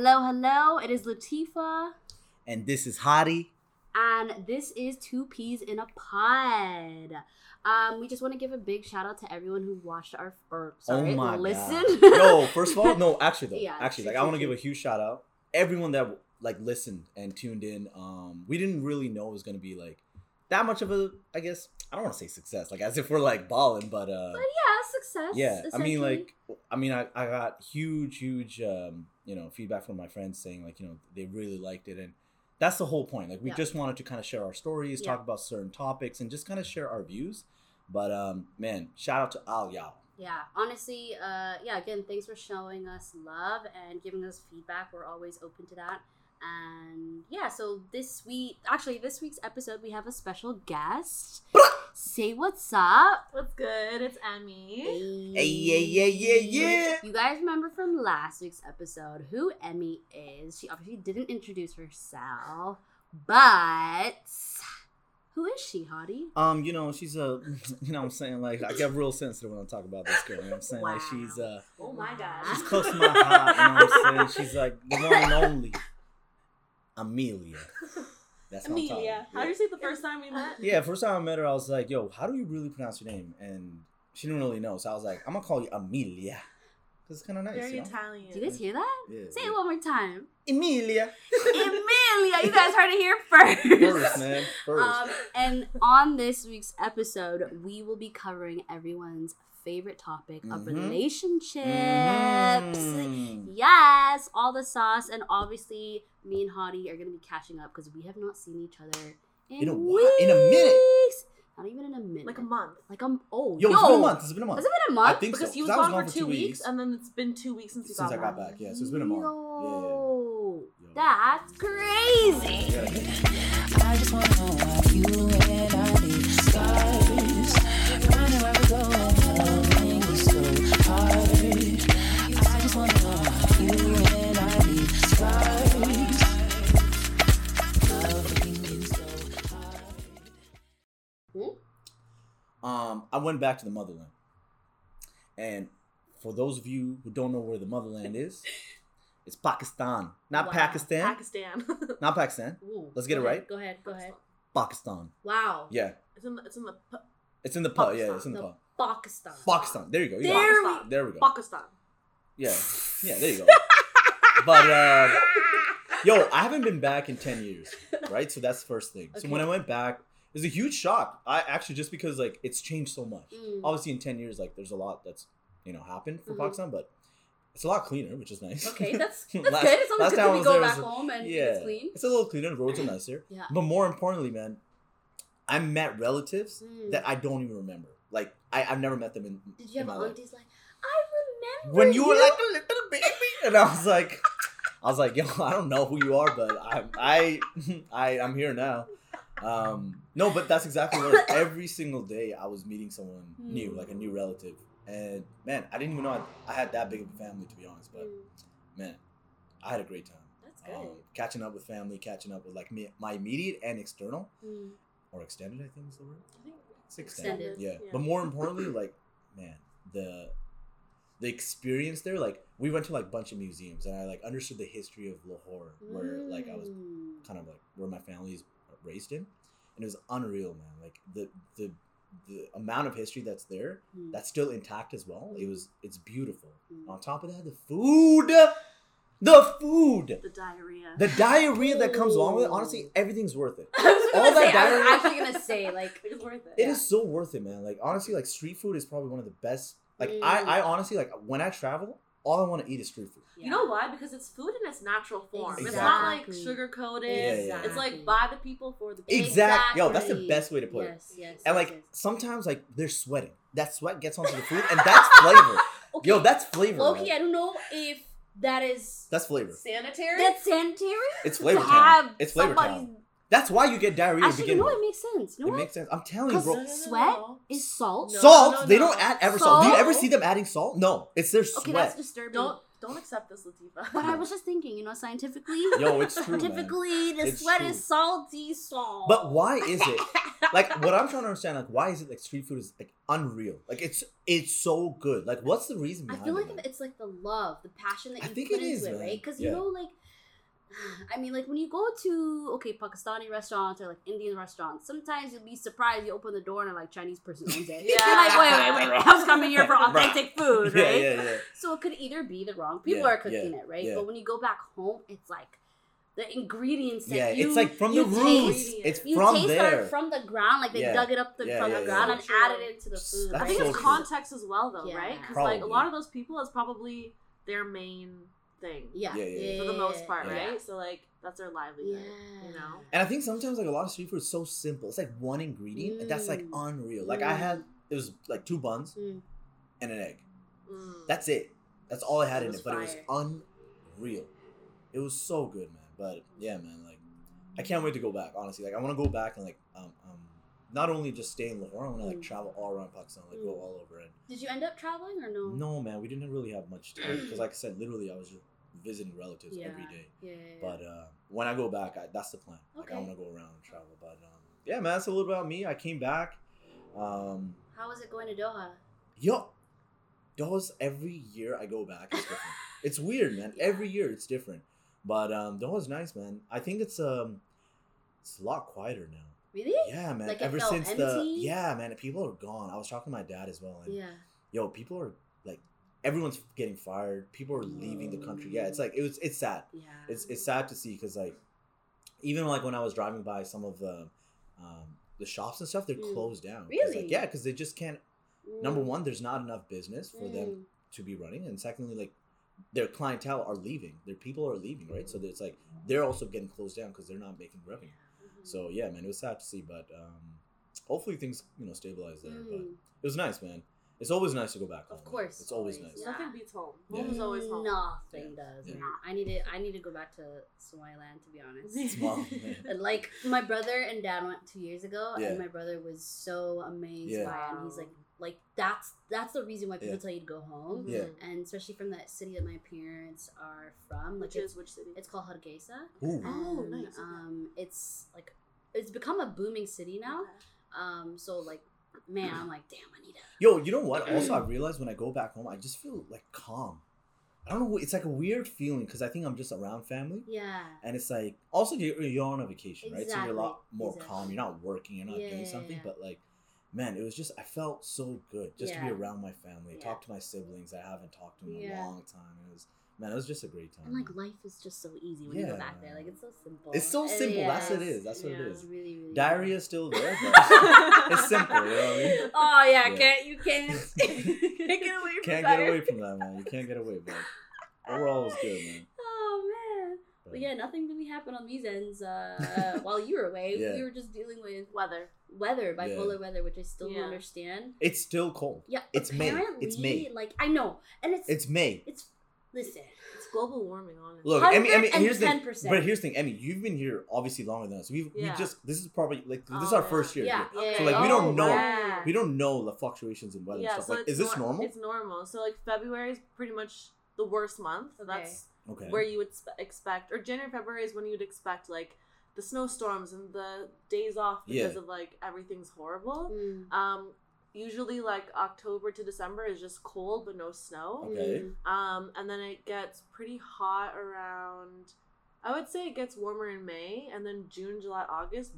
Hello, hello. It is Latifa, And this is Hadi. and this is Two Peas in a Pod. Um, we just want to give a big shout out to everyone who watched our or sorry, oh my listened. god. Yo, first of all, no, actually though. Yeah, actually, like I want to give a huge shout out. Everyone that like listened and tuned in. Um, we didn't really know it was gonna be like that much of a I guess I don't want to say success, like as if we're like balling, but uh But yeah, success. yeah i mean like i mean I, I got huge huge um you know feedback from my friends saying like you know they really liked it and that's the whole point like we Yeah. just wanted to kind of share our stories Yeah. talk about certain topics and just kind of share our views but um man shout out to al yao Yeah, honestly, uh, yeah. Again, thanks for showing us love and giving us feedback. We're always open to that. And yeah, so this week, actually, this week's episode, we have a special guest. Say what's up. What's good? It's Emmy. Hey, yeah, yeah, yeah, yeah. You guys remember from last week's episode who Emmy is? She obviously didn't introduce herself, but who is she, Hadi? um you know she's a you know what i'm saying like i get real sensitive when i talk about this girl you know what i'm saying like she's uh Oh my god, she's close to my heart you know what i'm saying she's like the one and only amelia that's what I'm Amelia. about. How did you say the first time we met? Yeah, first time I met her, I was like, "Yo, how do you really pronounce your name?" And she didn't really know, so I was like, "I'm gonna call you Amelia," because it's kind of nice, Very you know. Italian. Do you guys hear that? Yeah, Say yeah. it one more time. Emilia. Emilia, you guys heard it here first. First, man. First. Um, and on this week's episode, we will be covering everyone's favorite topic of Mhm. relationships. Mhm. Yes, all the sauce, and obviously, me and Hadi are gonna be catching up because we have not seen each other in, In a whi- in a minute. Not even in a minute. Like a month. Like um. Oh, Yo, yo, it's been a month. It's been a month. Has it been a month? I think Because so. he was 'cause I gone, for two weeks, and then it's been two weeks since, since he I got got back. back. Yeah, so it's been a month. Yo, Yeah. that's crazy. Yeah. Yeah. I just wanna know why you and I leave scars. Running where we go Um, I went back to the motherland, and for those of you who don't know where the motherland is, it's Pakistan, not Wow. Pakistan, Pakistan. not Pakistan, Ooh, Let's get it ahead, right. Go ahead. Go ahead. Pakistan. Wow. Yeah, it's in the it's in the P- it's in the pub. Yeah, it's in the The pub. Pakistan. Pakistan. There you go. You. There we- Pakistan. There we go. Pakistan. Yeah, yeah, there you go. but uh, yo, I haven't been back in ten years, right? So that's the first thing. So when I went back, it was a huge shock. I actually just because like it's changed so much. Mm. Obviously, in ten years, like there's a lot that's you know happened for Mhm. Pakistan, but it's a lot cleaner, which is nice. Okay, that's that's Last- good. It's always good time I to go back was- home and yeah, it's clean. it's a little cleaner. The roads are nicer. Yeah. But more importantly, man, I met relatives Mm. that I don't even remember. Like I, I've never met them in. Did you in have my life. like, I remember when you were like a little baby, and I was like, I was like, yo, I don't know who you are, but I, I, I, I'm here now. Um, no, but that's exactly what. Every single day, I was meeting someone new, like a new relative, and man, I didn't even know I, I had that big of a family, to be honest. But Mm, man, I had a great time. that's good. Um, catching up with family, catching up with like me, my immediate and external Mm. or extended, I think is the word. I think It's extended. Extended. Yeah. But more importantly, like, man, the the experience there, like we went to like a bunch of museums and I like understood the history of Lahore where like I was Mm. kind of like where my family is raised in. And it was unreal, man. Like the the the amount of history that's there, Mm. that's still intact as well. It was it's beautiful. Mm. On top of that, the food the food. the diarrhea. The diarrhea that comes along with it, honestly, everything's worth it. I All that say, I diarrhea- was actually gonna say like it's worth it. It is so worth it, man. Like honestly, like street food is probably one of the best. Like I, Mm. I honestly like when I travel, all I want to eat is street food. You know why? Because it's food in its natural form. It's not like sugar coated. Yeah, yeah. It's like by the people for the people. Exact- yo, that's the best way to put it. yes, Yes, And like yes. sometimes like they're sweating. That sweat gets onto the food, and that's flavor. okay, Yo, that's flavor. Okay, man. I don't know if that is That's flavor. sanitary. that's sanitary. It's flavor to town. have It's flavor somebody's- town. That's why you get diarrhea to Actually, begin you know with. it makes sense. You know it what? makes sense. I'm telling you, bro. No, no, no, Sweat is salt. No. Salt. they no. don't add ever salt. Do you ever see them adding salt? No, it's their sweat. Okay, that's disturbing. Don't Don't accept this, Latifa. But I was just thinking, you know, scientifically, Yo, it's true, man. scientifically, the It's sweat true. is salty salt. But why is it? Like what I'm trying to understand, like why is it like street food is like unreal? Like it's it's so good. Like what's the reason I feel like man? it's like the love, the passion that I you think put it into is, it, man. right? Because Yeah. you know, like, I mean, like when you go to okay Pakistani restaurants or like Indian restaurants, sometimes you'll be surprised. You open the door and a like Chinese person owns it. Yeah. You're like, wait, wait, wait, wait. I was coming here for authentic food, right? yeah, yeah. So it could either be the wrong people Yeah, are cooking yeah, it, right? yeah. But when you go back home, it's like the ingredients that Yeah, you it's like from you the roots. It's You from taste there. from the ground, like they Yeah. dug it up the, Yeah, from yeah, the yeah. ground and true. added it to the food. That's I think so it's true. context as well, though, Yeah. right? Because like a lot of those people, it's probably their main thing yeah, Yeah, yeah, for the most part, Yeah. right? So like that's their livelihood, you know. And I think sometimes like a lot of street food is so simple. It's like one ingredient, and that's like Mm. unreal. Like I Mm. had it was like two buns Mm. and an egg. Mm. That's it. That's all I had It in was it, but it was unreal. It was so good, man. But yeah, man, like I can't wait to go back. Honestly, like I want to go back and like um um not only just stay in Lahore, I want to like Mm. travel all around Pakistan, like go Mm. all over. And Did you end up traveling or no? no, man, we didn't really have much time because, like I said, literally I was just visiting relatives Yeah. every day. Yeah. yeah. But uh, when I go back, I, that's the plan. Like I want to go around and travel. But um, yeah, man, that's a little about me. I came back. Um, how was it going to Doha? yo, Doha's every year I go back, it's different. it's weird, man. Every year it's different. But um, Doha's nice, man. I think it's um, it's a lot quieter now. Really? Yeah, man. Like, it Ever felt since the empty? yeah, man, people are gone. I was talking to my dad as well, and Yeah. yo, people are like, everyone's getting fired. People are leaving the country. Yeah, it's like it was. It's sad. Yeah. It's it's sad to see because like, even like when I was driving by some of the, um, the shops and stuff, they're Mm. closed down. Really? Like, yeah, because they just can't. Mm. Number one, there's not enough business for them Mm. to be running, and secondly, like, their clientele are leaving. Their people are leaving, right? So it's like they're also getting closed down because they're not making revenue. So yeah, man, it was sad to see, but um, hopefully things you know stabilize there. But Mm. it was nice, man. It's always nice to go back home. Of course, it's always, always, nice. yeah. Nothing beats home. Yeah. Home is always home. Nothing Yeah. does. Yeah. man. I need to. I need to go back to Somaliland to be honest. Small, man. Like my brother and dad went two years ago, Yeah. and my brother was so amazed Yeah. by it. And he's like, like that's that's the reason why people Yeah. tell you to go home, Yeah. And especially from that city that my parents are from. Like Which it's, is which city? it's called Hargeisa. Ooh. Oh, and, nice. Um, it's like it's become a booming city now. Okay. Um, so like, man, I'm like, damn, I need to. Yo, you know what? Also, I realized when I go back home, I just feel like calm. I don't know. It's like a weird feeling because I think I'm just around family, Yeah. and it's like also you're, you're on a vacation, right? So you're a lot more exactly. calm. You're not working. You're not Yeah, doing something. yeah. But like, man, it was just I felt so good just to be around my family, Yeah. talk to my siblings I haven't talked to in Yeah. a long time. It was man, it was just a great time. And like life is just so easy when you Yeah. go back there. Like it's so simple. It's so And simple. That's what it yes, is. That's what Yeah. It's is. really, really Diarrhea's still there, but it's simple. You know what I mean? Oh yeah, Yeah. can't you can't can't get away from that? You Can't that. get away from that, man. You can't get away. But overall, it was good, man. Oh man. But yeah, nothing really happened on these ends uh, while you were away. Yeah. We were just dealing with Weather. weather, bipolar weather, which I still Yeah. don't understand. It's still cold. Yeah, It's May. It's May. Like I know, and it's It's May. it's listen. It's global warming, honestly. Look, Emmy, Emmy, here's the 110%. but here's the thing, Emmy, you've been here obviously longer than us. We've we just this is probably like this is Oh, our yeah. first year. Yeah, here. yeah. So like we Oh, don't know yeah. we don't know the fluctuations in weather yeah, and stuff. so Like is this nor- normal? It's normal. So like February is pretty much the worst month. Okay. That's Okay. where you would spe- expect, or January, February is when you'd expect like the snowstorms and the days off because Yeah. of like everything's horrible. Mm. Um, usually like October to December is just cold but no snow. Okay. Mm. Um, and then it gets pretty hot around. I would say it gets warmer in May, and then June, July, August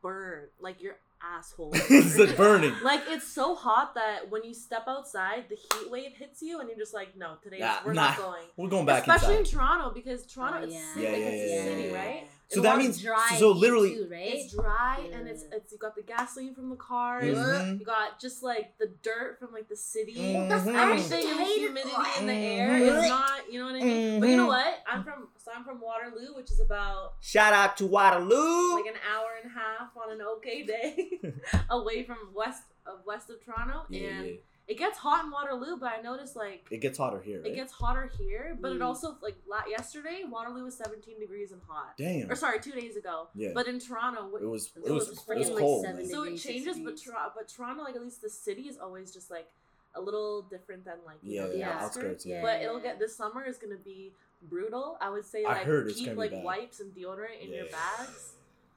burn like your asshole. it's like burning. Like it's so hot that when you step outside, the heat wave hits you, and you're just like, no, today Nah, we're nah. not going. We're going back Especially inside. in Toronto because Toronto Oh, it's yeah. city, Yeah, like, yeah, it's yeah, a city, yeah, yeah. right? So It that means dry so heat literally too, right? It's dry and it's it's you got the gasoline from the cars. Mhm. You got just like the dirt from like the city. Mhm. That's Mhm. Everything and the hated- humidity in the air is not, you know what I mean? But you know Mhm. what? I'm from so I'm from Waterloo, which is about Shout out to Waterloo. like an hour and a half on an okay day away from west of west of Toronto, yeah, and yeah. It gets hot in Waterloo. But I noticed like It gets hotter here, right? it gets hotter here, but it Mm. also like la- yesterday Waterloo was 17 degrees and hot. Damn. Or sorry, two days ago. Yeah. But in Toronto, it was it It was was it was freaking, like, cold. seven so it changes, but degrees. Toronto, but Toronto, like at least the city is always just like a little different than like you Yeah, know, the yeah, outskirts. outskirts. Yeah. But it'll get this summer is gonna be brutal. I would say I like heard keep gonna be like bad. wipes and deodorant in your bags.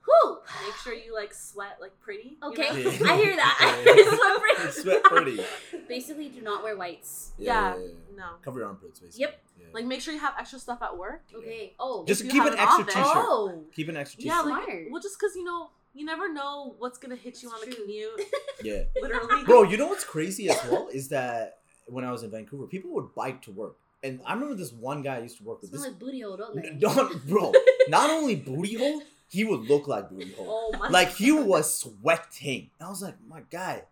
Whew. Make sure you like sweat like pretty. you Okay, know? Yeah. I hear that. Yeah. I You sweat pretty. Basically, do not wear whites. Yeah. No. Cover your armpits, basically. Yep. Yeah. Like make sure you have extra stuff at work. Okay. Oh. just keep have an an extra office- t-shirt. Oh. Keep an extra tissue. Yeah, t-shirt. like Smart. well, just because you know you never know what's gonna hit you That's on the true. commute. Yeah. Literally, Bro, you know what's crazy as well is that when I was in Vancouver, people would bike to work. And I remember this one guy I used to work with. Smell This, like booty hole, don't they? N- don't, bro, not only booty hole, he would look like booty hole. Oh my! like he was sweating. I was like, my guy,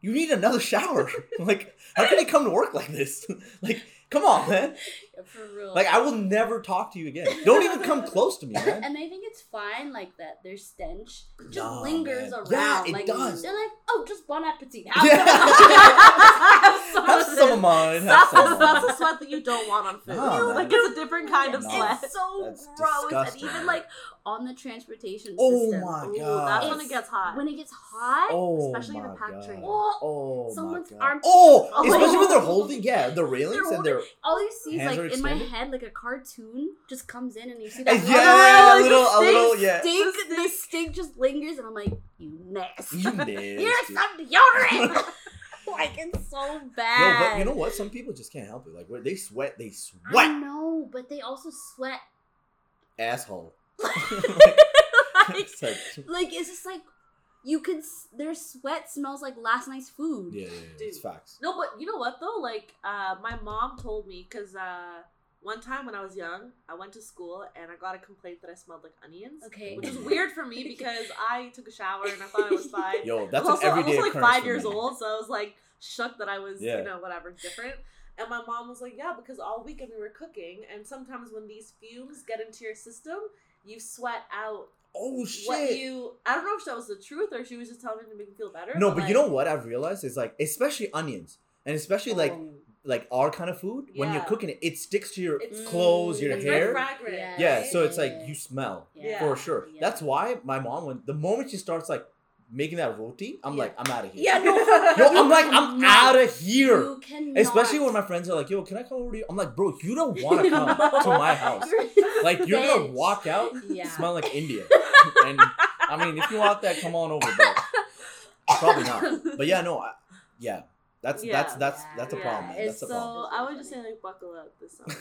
you need another shower. like, how can he come to work like this? like, come on, man. Yeah, For real. Like, I will never talk to you again. Don't even come close to me, man. and I think it's fine, like that. Their stench just Nah, lingers man. around. Yeah, it like, does. They're like, oh, just bon appetit. Have Yeah. some of Have some of mine. Have That's, some of that's a sweat that you don't want on food. Nah, like man. it's a different kind of sweat. It's so That's gross, disgusting, and even like on the transportation Oh system. my Ooh, god. that's when it gets hot. When it gets hot, Oh especially in the pack god. train. Oh, Oh someone's my god. arm- Oh, Oh. especially when they're oh. holding, yeah, the railings They're and they're all you see is like in my head, like a cartoon just comes in, and you see yeah, that yeah, one a little, a stink, little, yeah. stink, the stink just lingers, and I'm like, you nasty. You nasty. Here's some deodorant. like it's so Yo, bad. but you know what? Some people just can't help it. Like, where they sweat, they sweat. I sweat. know, but they also sweat. Asshole. like, like, like it's just like you can. s- Their sweat smells like last night's food. yeah, yeah, yeah, it's facts. No, but you know what though? Like, uh, my mom told me because uh, one time when I was young, I went to school and I got a complaint that I smelled like onions. Okay. Which is weird for me because I took a shower and I thought I was fine. Yo, that's I was an also, I was like five years me. old, so I was like shook that I was, Yeah. you know, whatever, different. And my mom was like, "Yeah, because all weekend we were cooking, and sometimes when these fumes get into your system, you sweat out Oh shit. what you." I don't know if that was the truth or she was just telling me to make me feel better. no, but you like- know what I've realized is like, especially onions, and especially like Oh. like our kind of food. When you're cooking it, it sticks to your It's- clothes, your it's hair. very fragrant. Yeah. Yeah, so it's like you smell Yeah. for sure. Yeah. That's why my mom, when the moment she starts like making that roti, I'm Yeah. like, I'm out of here. Yeah, no. Yo, I'm like, I'm out of here. You cannot. Especially when my friends are like, "Yo, can I come over to you?" I'm like, "Bro, you don't want to come to my house. Like, you're gonna walk out, Yeah. smell like India." And I mean, if you want that, come on over, but probably not. But yeah, no, I, yeah, that's Yeah. that's that's that's a Yeah, problem. Man. it's That's a so problem. I would just say like buckle up this summer.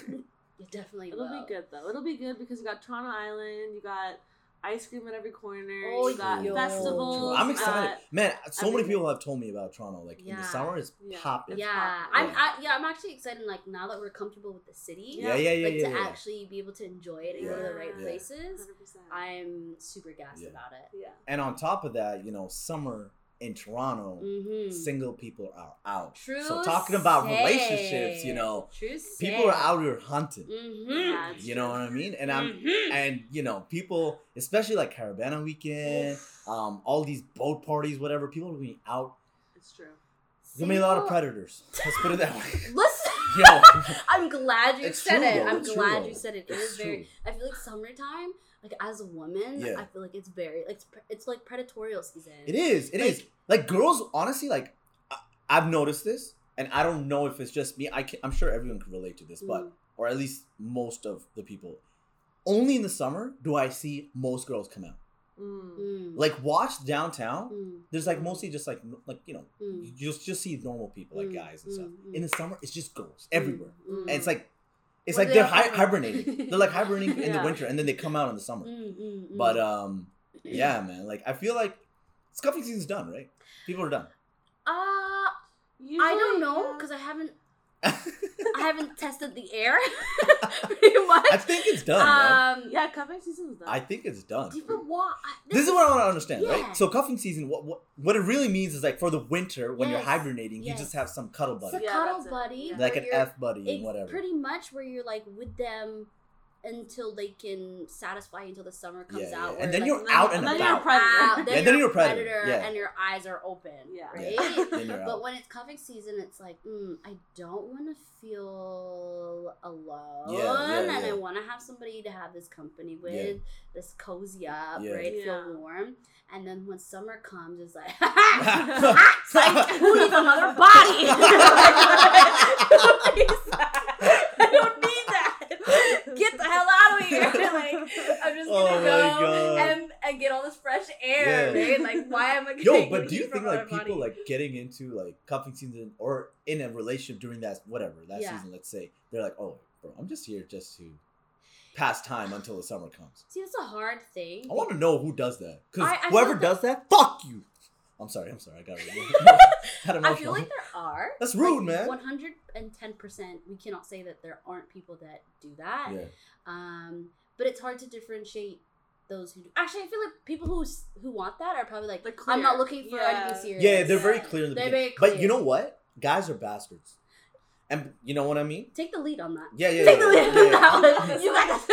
You definitely It'll will. be good though. It'll be good because you got Toronto Island, you got ice cream at every corner, Oh, you got yo. festivals. I'm excited, got- man. So many people have told me about Toronto. Like in the summer, is Yeah. popping. Yeah, hot. I'm. Yeah. I, yeah, I'm actually excited. Like now that we're comfortable with the city, Yeah, yeah, yeah, like yeah. to yeah. actually be able to enjoy it and go to the right Yeah. places. 100%. I'm super gassed Yeah. about it. yeah. And on top of that, you know, summer in Toronto, Mm-hmm. single people are out. True. So talking about say. relationships, you know, True. people are out here hunting. Mm-hmm. Yeah, You know what. I mean? And I'm Mhm. and you know people, especially like Caribana weekend, um, all these boat parties, whatever. People are going out. It's true. There's gonna be a lot of predators. Let's put it that way. Listen, Yo, I'm glad you It's said true, it. though. I'm It's glad though. you said it. It It's is very. I feel like summertime, like as a woman, Yeah. I feel like it's very like it's, pre- it's like predatorial season. it is. It is. Like girls, honestly, like I, I've noticed this, and I don't know if it's just me. I can, I'm sure everyone can relate to this, but Mm. or at least most of the people. Only in the summer do I see most girls come out. Mm. Mm. Like watch downtown. Mm. There's like mostly just like like you know Mm. you just just see normal people like Mm, guys and stuff. mm, mm. In the summer, it's just girls everywhere, Mm, and it's like it's Well, like they they're hi- hibernating. hibernating. they're like hibernating in the winter, and then they come out in the summer. Mm, mm, mm. But um, yeah, man. Like I feel like scuffing season's done, right? People are done. uh, I don't know yeah. because I haven't I I haven't tested the air pretty much. I think it's done, man. Um, Yeah, cuffing season is done. I think it's done. do- but what? This is what I want to understand, Yeah. right? So cuffing season, what, what what it really means is like for the winter when you're Yes, hibernating, you just have some cuddle It's buddy, a Yeah, cuddle that's it. buddy, like an F buddy and whatever. pretty much where you're like with them until they can satisfy until the summer comes Yeah, yeah. And then like, you're and out then- and and then you're a about. predator. Yeah, then then you're you're a a predator, predator, yeah. and your eyes are open. Yeah. Right. Yeah, but when it's cuffing season, it's like, mm, I don't want to feel alone, Yeah, yeah, and I want to have somebody to have this company with, Yeah. this cozy up, Yeah. right? Yeah. Feel warm. And then when summer comes, it's like, It's like, who needs another body? Who needs that? I don't need that. Get the hell out of here! Like, I'm just Oh my go God. and, and get all this fresh air, Yeah. right? Like, why am I? Yo, but do you think like people body? like getting into like cuffing season or in a relationship during that whatever that Yeah. season, let's say they're like, oh, bro, I'm just here just to pass time until the summer comes. See, that's a hard thing. I want to know who does that because whoever does that, fuck you. I'm sorry, I'm sorry, I got had I feel like there are. That's rude, man. One hundred and ten percent. We cannot say that there aren't people that do that. yeah, Um, but it's hard to differentiate those who. Do. Actually, I feel like people who who want that are probably like, Like I'm not looking for Yeah. anything serious. yeah, they're very clear in the They're beginning. very But you know what? Guys are bastards, and you know what I mean. Take the lead on that. Yeah, yeah, Take yeah, the lead yeah, on yeah. that one. You got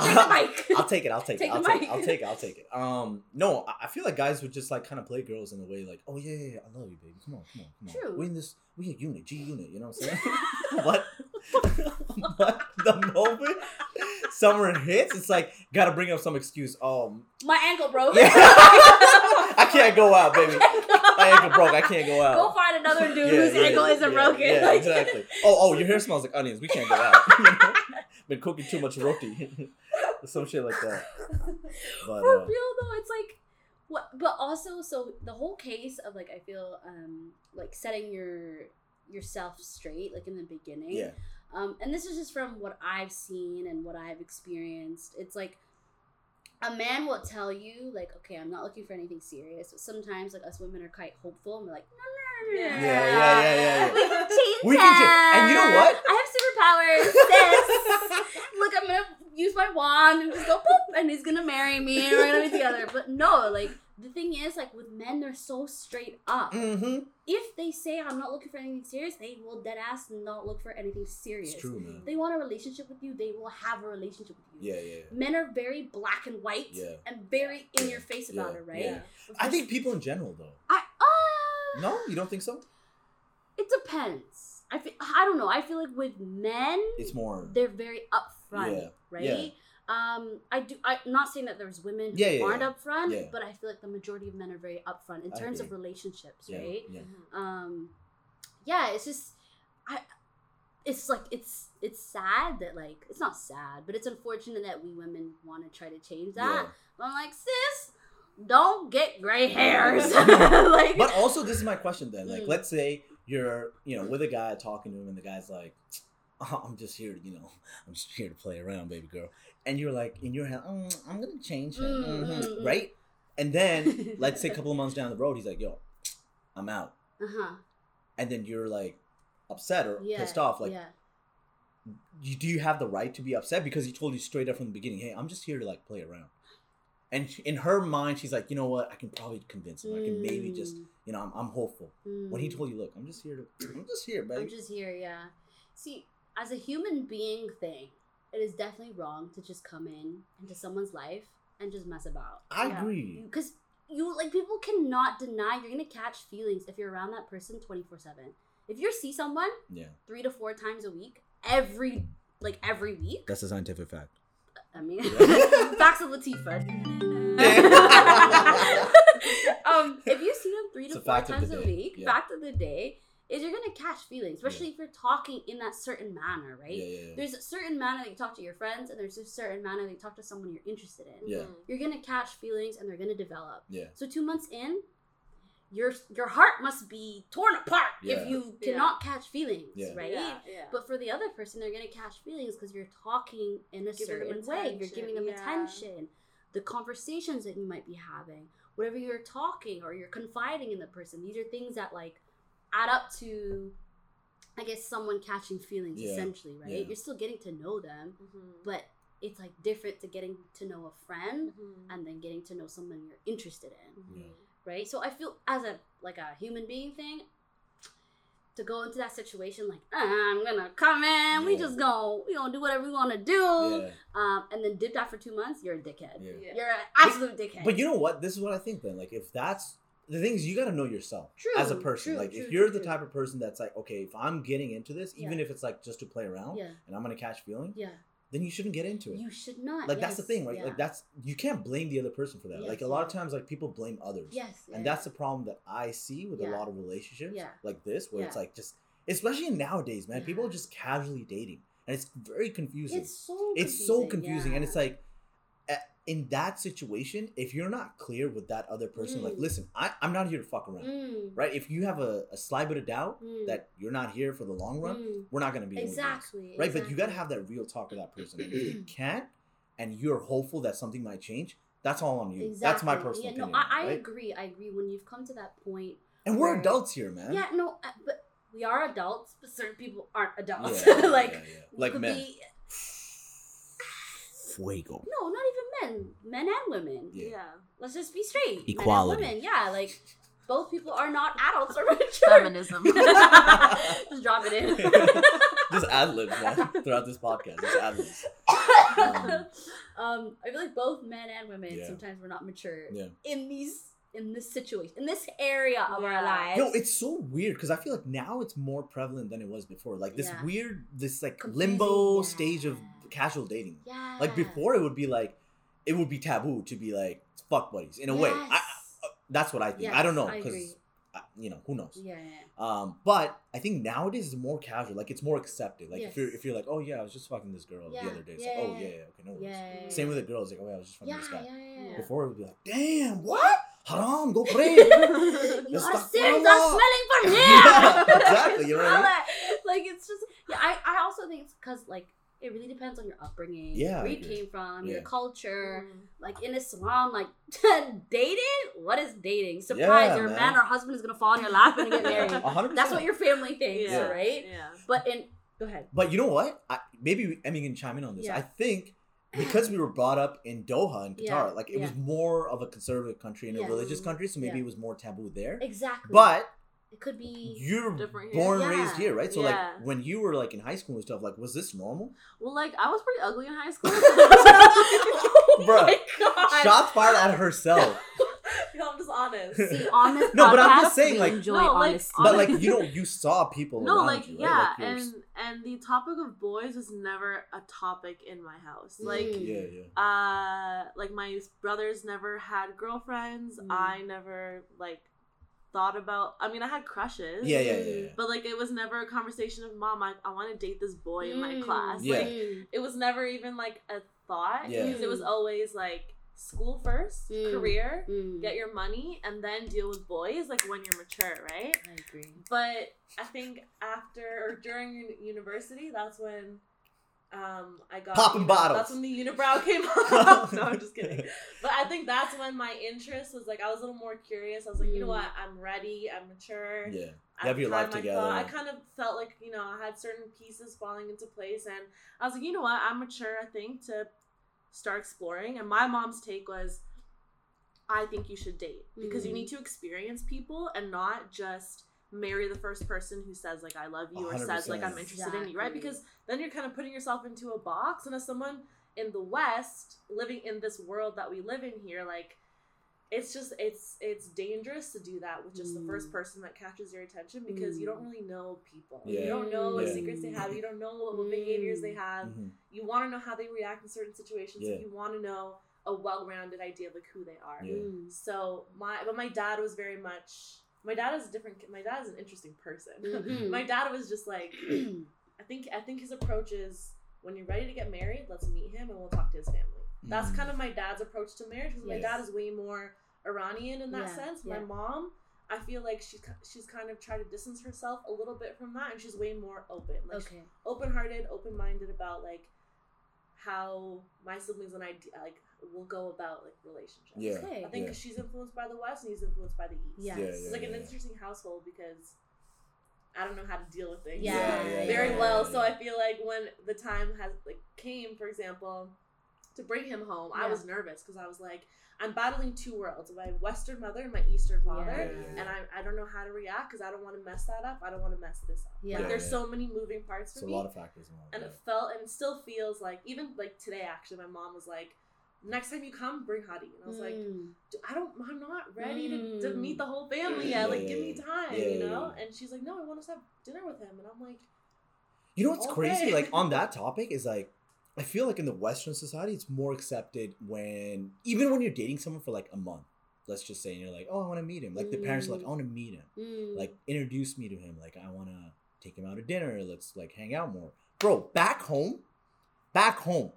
Take the mic. I'll take it. I'll take, Take it. I'll take it. I'll take it. I'll take it. Um, no, I- I feel like guys would just like kind of play girls in a way like, oh yeah, yeah, yeah, I love you, baby. Come on, come on, come on. True. We in this, we a unit, G unit. You know what I'm saying? what? what? The moment summer hits, it's like gotta bring up some excuse. Oh, My ankle broke. yeah. I can't go out, baby. My ankle broke. I can't go out. Go find another dude Yeah, whose yeah, ankle isn't broken. Yeah, Like- exactly. Oh, oh, your hair smells like onions. We can't go out. Been cooking too much roti. Some shit like that. But, For uh, real though, it's like what but also so the whole case of like I feel um like setting your yourself straight like in the beginning. Yeah. Um and this is just from what I've seen and what I've experienced. It's like a man will tell you like, okay, I'm not looking for anything serious. But sometimes like us women are quite hopeful and we're like, no, no, no, no, yeah, yeah, yeah, yeah. We can change We can change- and you know what? I have superpowers. sis. Look, I'm gonna use my wand and just go boop, and he's gonna marry me, and we're gonna be together. But no, like the thing is, like with men, they're so straight up. Mm-hmm. If they say I'm not looking for anything serious, they will dead ass not look for anything serious. It's true, man. They want a relationship with you. They will have a relationship with you. Yeah, yeah, yeah. Men are very black and white Yeah. and very in Yeah. your face about it, right? Yeah. I think people in general, though. I uh, No, you don't think so? it depends. I feel, I don't know. I feel like with men, It's more. they're very upfront, Yeah, right? Um, I do. I'm not saying that there's women who Yeah, yeah, aren't yeah. upfront, but I feel like the majority of men are very upfront in terms of relationships, Yeah, right? yeah. Um, yeah, it's just, I, it's like it's it's sad that like it's not sad, but it's unfortunate that we women want to try to change that. But I'm like, sis, don't get gray hairs. like, But also, this is my question then. Like, Mm. let's say you're, you know, with a guy talking to him, and the guy's like, oh, "I'm just here, to, you know, I'm just here to play around, baby girl," and you're like, in your head, mm, "I'm gonna change him," Mm, mhm," mm, mm. right? And then, let's say a couple of months down the road, he's like, "Yo, I'm out," uh huh. and then you're like upset or Yeah. pissed off. Like, yeah. you, do you have the right to be upset because he told you straight up from the beginning, "Hey, I'm just here to like play around." And in her mind, she's like, "You know what? I can probably convince him. I can maybe just, Mm, you know, I'm, I'm hopeful." When he mm. told you, "Look, I'm just here to, I'm just here, baby." I'm just here, yeah. See, as a human being thing, it is definitely wrong to just come in into someone's life and just mess about. I Yeah. agree. Because you like people cannot deny you're gonna catch feelings if you're around that person twenty four seven. If you see someone Yeah, three to four times a week, every like every week, that's a scientific fact. I mean, facts of Latifa. um, if you see them three to four fact of the times a week, Yeah. fact of the day is you're gonna catch feelings, especially if you're talking in that certain manner, right? Yeah, yeah, yeah. There's a certain manner that you talk to your friends, and there's a certain manner that you talk to someone you're interested in. Yeah. Mm. You're gonna catch feelings, and they're gonna develop. yeah. So two months in, your your heart must be torn apart Yeah. if you Yeah. cannot catch feelings, Yeah. right? Yeah, yeah. But for the other person, they're gonna catch feelings because you're talking in a Giving certain way. You're giving them yeah. attention. The conversations that you might be having, whatever you're talking or you're confiding in the person. These are things that like add up to, I guess, someone catching feelings. Yeah, Essentially, right? yeah. You're still getting to know them, Mhm. but it's like different to getting to know a friend Mhm. and then getting to know someone you're interested in Mhm. right? So I feel as a like a human being thing, to go into that situation like "Uh, I'm gonna come in, we just go, we gonna do whatever we want to do, Yeah. um, and then dip that for two months, you're a dickhead. Yeah. Yeah. You're an absolute dickhead. But you know what? This is what I think then. Like if that's the thing is you gotta know yourself True, as a person. true, like true, if you're the type of person that's like, okay, if I'm getting into this, even Yeah. if it's like just to play around yeah, and I'm gonna catch feeling, yeah, then you shouldn't get into it. you should not. like that's the thing, right? yeah. Like that's you can't blame the other person for that. like a Yes, lot of times like people blame others. yes, And that's the problem that I see with a lot of relationships Yeah. like this, where it's like just especially nowadays, man, people are just casually dating. And it's very confusing. it's so it's so confusing and it's like in that situation if you're not clear with that other person like Mm. listen I, i'm not here to fuck around Mm, right if you have a, a slight bit of doubt mm, that you're not here for the long run mm. we're not going to be able to do exactly, right but you got to have that real talk with that person and if you can't and you're hopeful that something might change that's all on you that's my Exactly. personal yeah, opinion No, I, I right? agree. I agree. When you've come to that point, and we're adults here man yeah, no, uh, but we are adults, but certain people aren't adults. Yeah, like, yeah, like men be- fuego no, not even men, men and women. Yeah. Yeah. Let's just be straight. Equality. Men and women, yeah, like both people are not adults or mature. Feminism. just drop it in. just ad libs throughout this podcast just ad libs Um, um, I feel like both men and women Yeah. sometimes we're not mature Yeah. in these in this situation in this area of our lives. Yo, it's so weird because I feel like now it's more prevalent than it was before. Like this Yeah. weird, this like Confusing, limbo yeah. stage of casual dating. yeah. Like before, it would be like, it would be taboo to be like fuck buddies in a way. I, Yes. I, that's what I think. I don't know because agree. you know who knows. Yeah, yeah, Um, but I think nowadays it's more casual. Like it's more accepted. Like if you're if you're like, oh yeah, I was just fucking this girl the other day. It's yeah, like, oh yeah, okay, no worries. Same with the girls. Like, oh yeah, I was just fucking this guy. yeah, yeah. Before it would be like, damn, what? Haram, go pray. Your sins are smelling from here. Yeah, exactly, you know what I mean? Smell it. Like it's just yeah. I, I also think it's because like it really depends on your upbringing, Yeah, I where you agree. came from, Yeah. your culture. Mm. Like in Islam, like dating. What is dating? Surprise! Yeah, your man. man or husband is gonna fall in your lap and get married. A hundred That's what your family thinks, Yeah. right? Yeah. But in go ahead. But you know what? I, maybe Emmy can chime in on this. Yeah. I think because we were brought up in Doha in Qatar, Yeah, like it was more of a conservative country and Yeah. a religious country, so maybe Yeah. it was more taboo there. Exactly. But it could be. you're Different here. born Yeah. raised here, right? So Yeah. like when you were like in high school and stuff, like was this normal? Well, like I was pretty ugly in high school. oh Bruh, my god! Shots fired at herself. no, I'm just honest. See, on this No, but I'm just saying, like- enjoy No, like, honesty. but like you know, you saw people. no, like you, right? yeah, Like, and and the topic of boys was never a topic in my house. Like Mm. yeah, yeah. uh like my brothers never had girlfriends Mm. i never like thought about i mean i had crushes Yeah, yeah, yeah, yeah. but like it was never a conversation of mom i, I want to date this boy in my Mm. class Yeah. like Mm. it was never even like a thought Yeah. because it was always like school first Mm. career Mm. get your money and then deal with boys like when you're mature right I agree. but I think after or during university, that's when um I got Popping you know, bottles. That's when the unibrow came out. no, I'm just kidding. But I think that's when my interest was like I was a little more curious. I was like, you know Mm. what, I'm ready. I'm mature. Yeah. At You have your life time, I together. thought- I kind of felt like you know I had certain pieces falling into place, and I was like, you know what, I'm mature. I think to start exploring. And my mom's take was, I think you should date because you Mm. need to experience people and not just marry the first person who says like I love you or says like I'm 100%. interested in you, right? Because then you're kind of putting yourself into a box. And as someone in the West living in this world that we live in here, like it's just it's it's dangerous to do that with just the first Mm. person that catches your attention because you don't Mm. really know people. Yeah. You don't know what Yeah. secrets they have. You don't know what, what behaviors they Mm. have. Mhm. You want to know how they react in certain situations. Yeah. You want to know a well-rounded idea of like who they are. Yeah. Mm. So my but my dad was very much my dad is a different my dad is an interesting person. Mhm. my dad was just like I think I think his approach is when you're ready to get married, let's meet him and we'll talk to his family. That's Mhm. kind of my dad's approach to marriage because my dad is way more Iranian in that Yeah, sense. yeah. My mom, I feel like she's she's kind of tried to distance herself a little bit from that, and she's way more open, like okay. open hearted, open minded about like how my siblings and I d- like will go about like relationships. Yeah. Okay. I think Yeah. 'cause she's influenced by the West and he's influenced by the East. Yes. Yeah, It's yeah, like an yeah. interesting household because I don't know how to deal with things Yeah, yeah, very yeah, well. yeah, So. I feel like when the time has like came, for example, to bring him home, I was nervous because I was like, I'm battling two worlds: my Western mother and my Eastern father, Yeah. and I, I don't know how to react because I don't want to mess that up. I don't want to mess this up. Yeah. Like, there's yeah. so many moving parts for It's a lot of factors and yeah. it felt and it still feels like even like today actually my mom was like next time you come bring hadi and i was like Mm. "D- i don't i'm not ready to, to Mm. meet the whole family yet like give me time Yeah, you know yeah. and she's like no i want to have dinner with him and i'm like You know what's crazy? Like on that topic is like I feel like in the Western society it's more accepted when even when you're dating someone for like a month, let's just say, and you're like, oh, I want to meet him. Like the parents are like, I want to meet him. Mm. Like introduce me to him. Like I want to take him out to dinner. Let's like hang out more, bro. Back home, back home,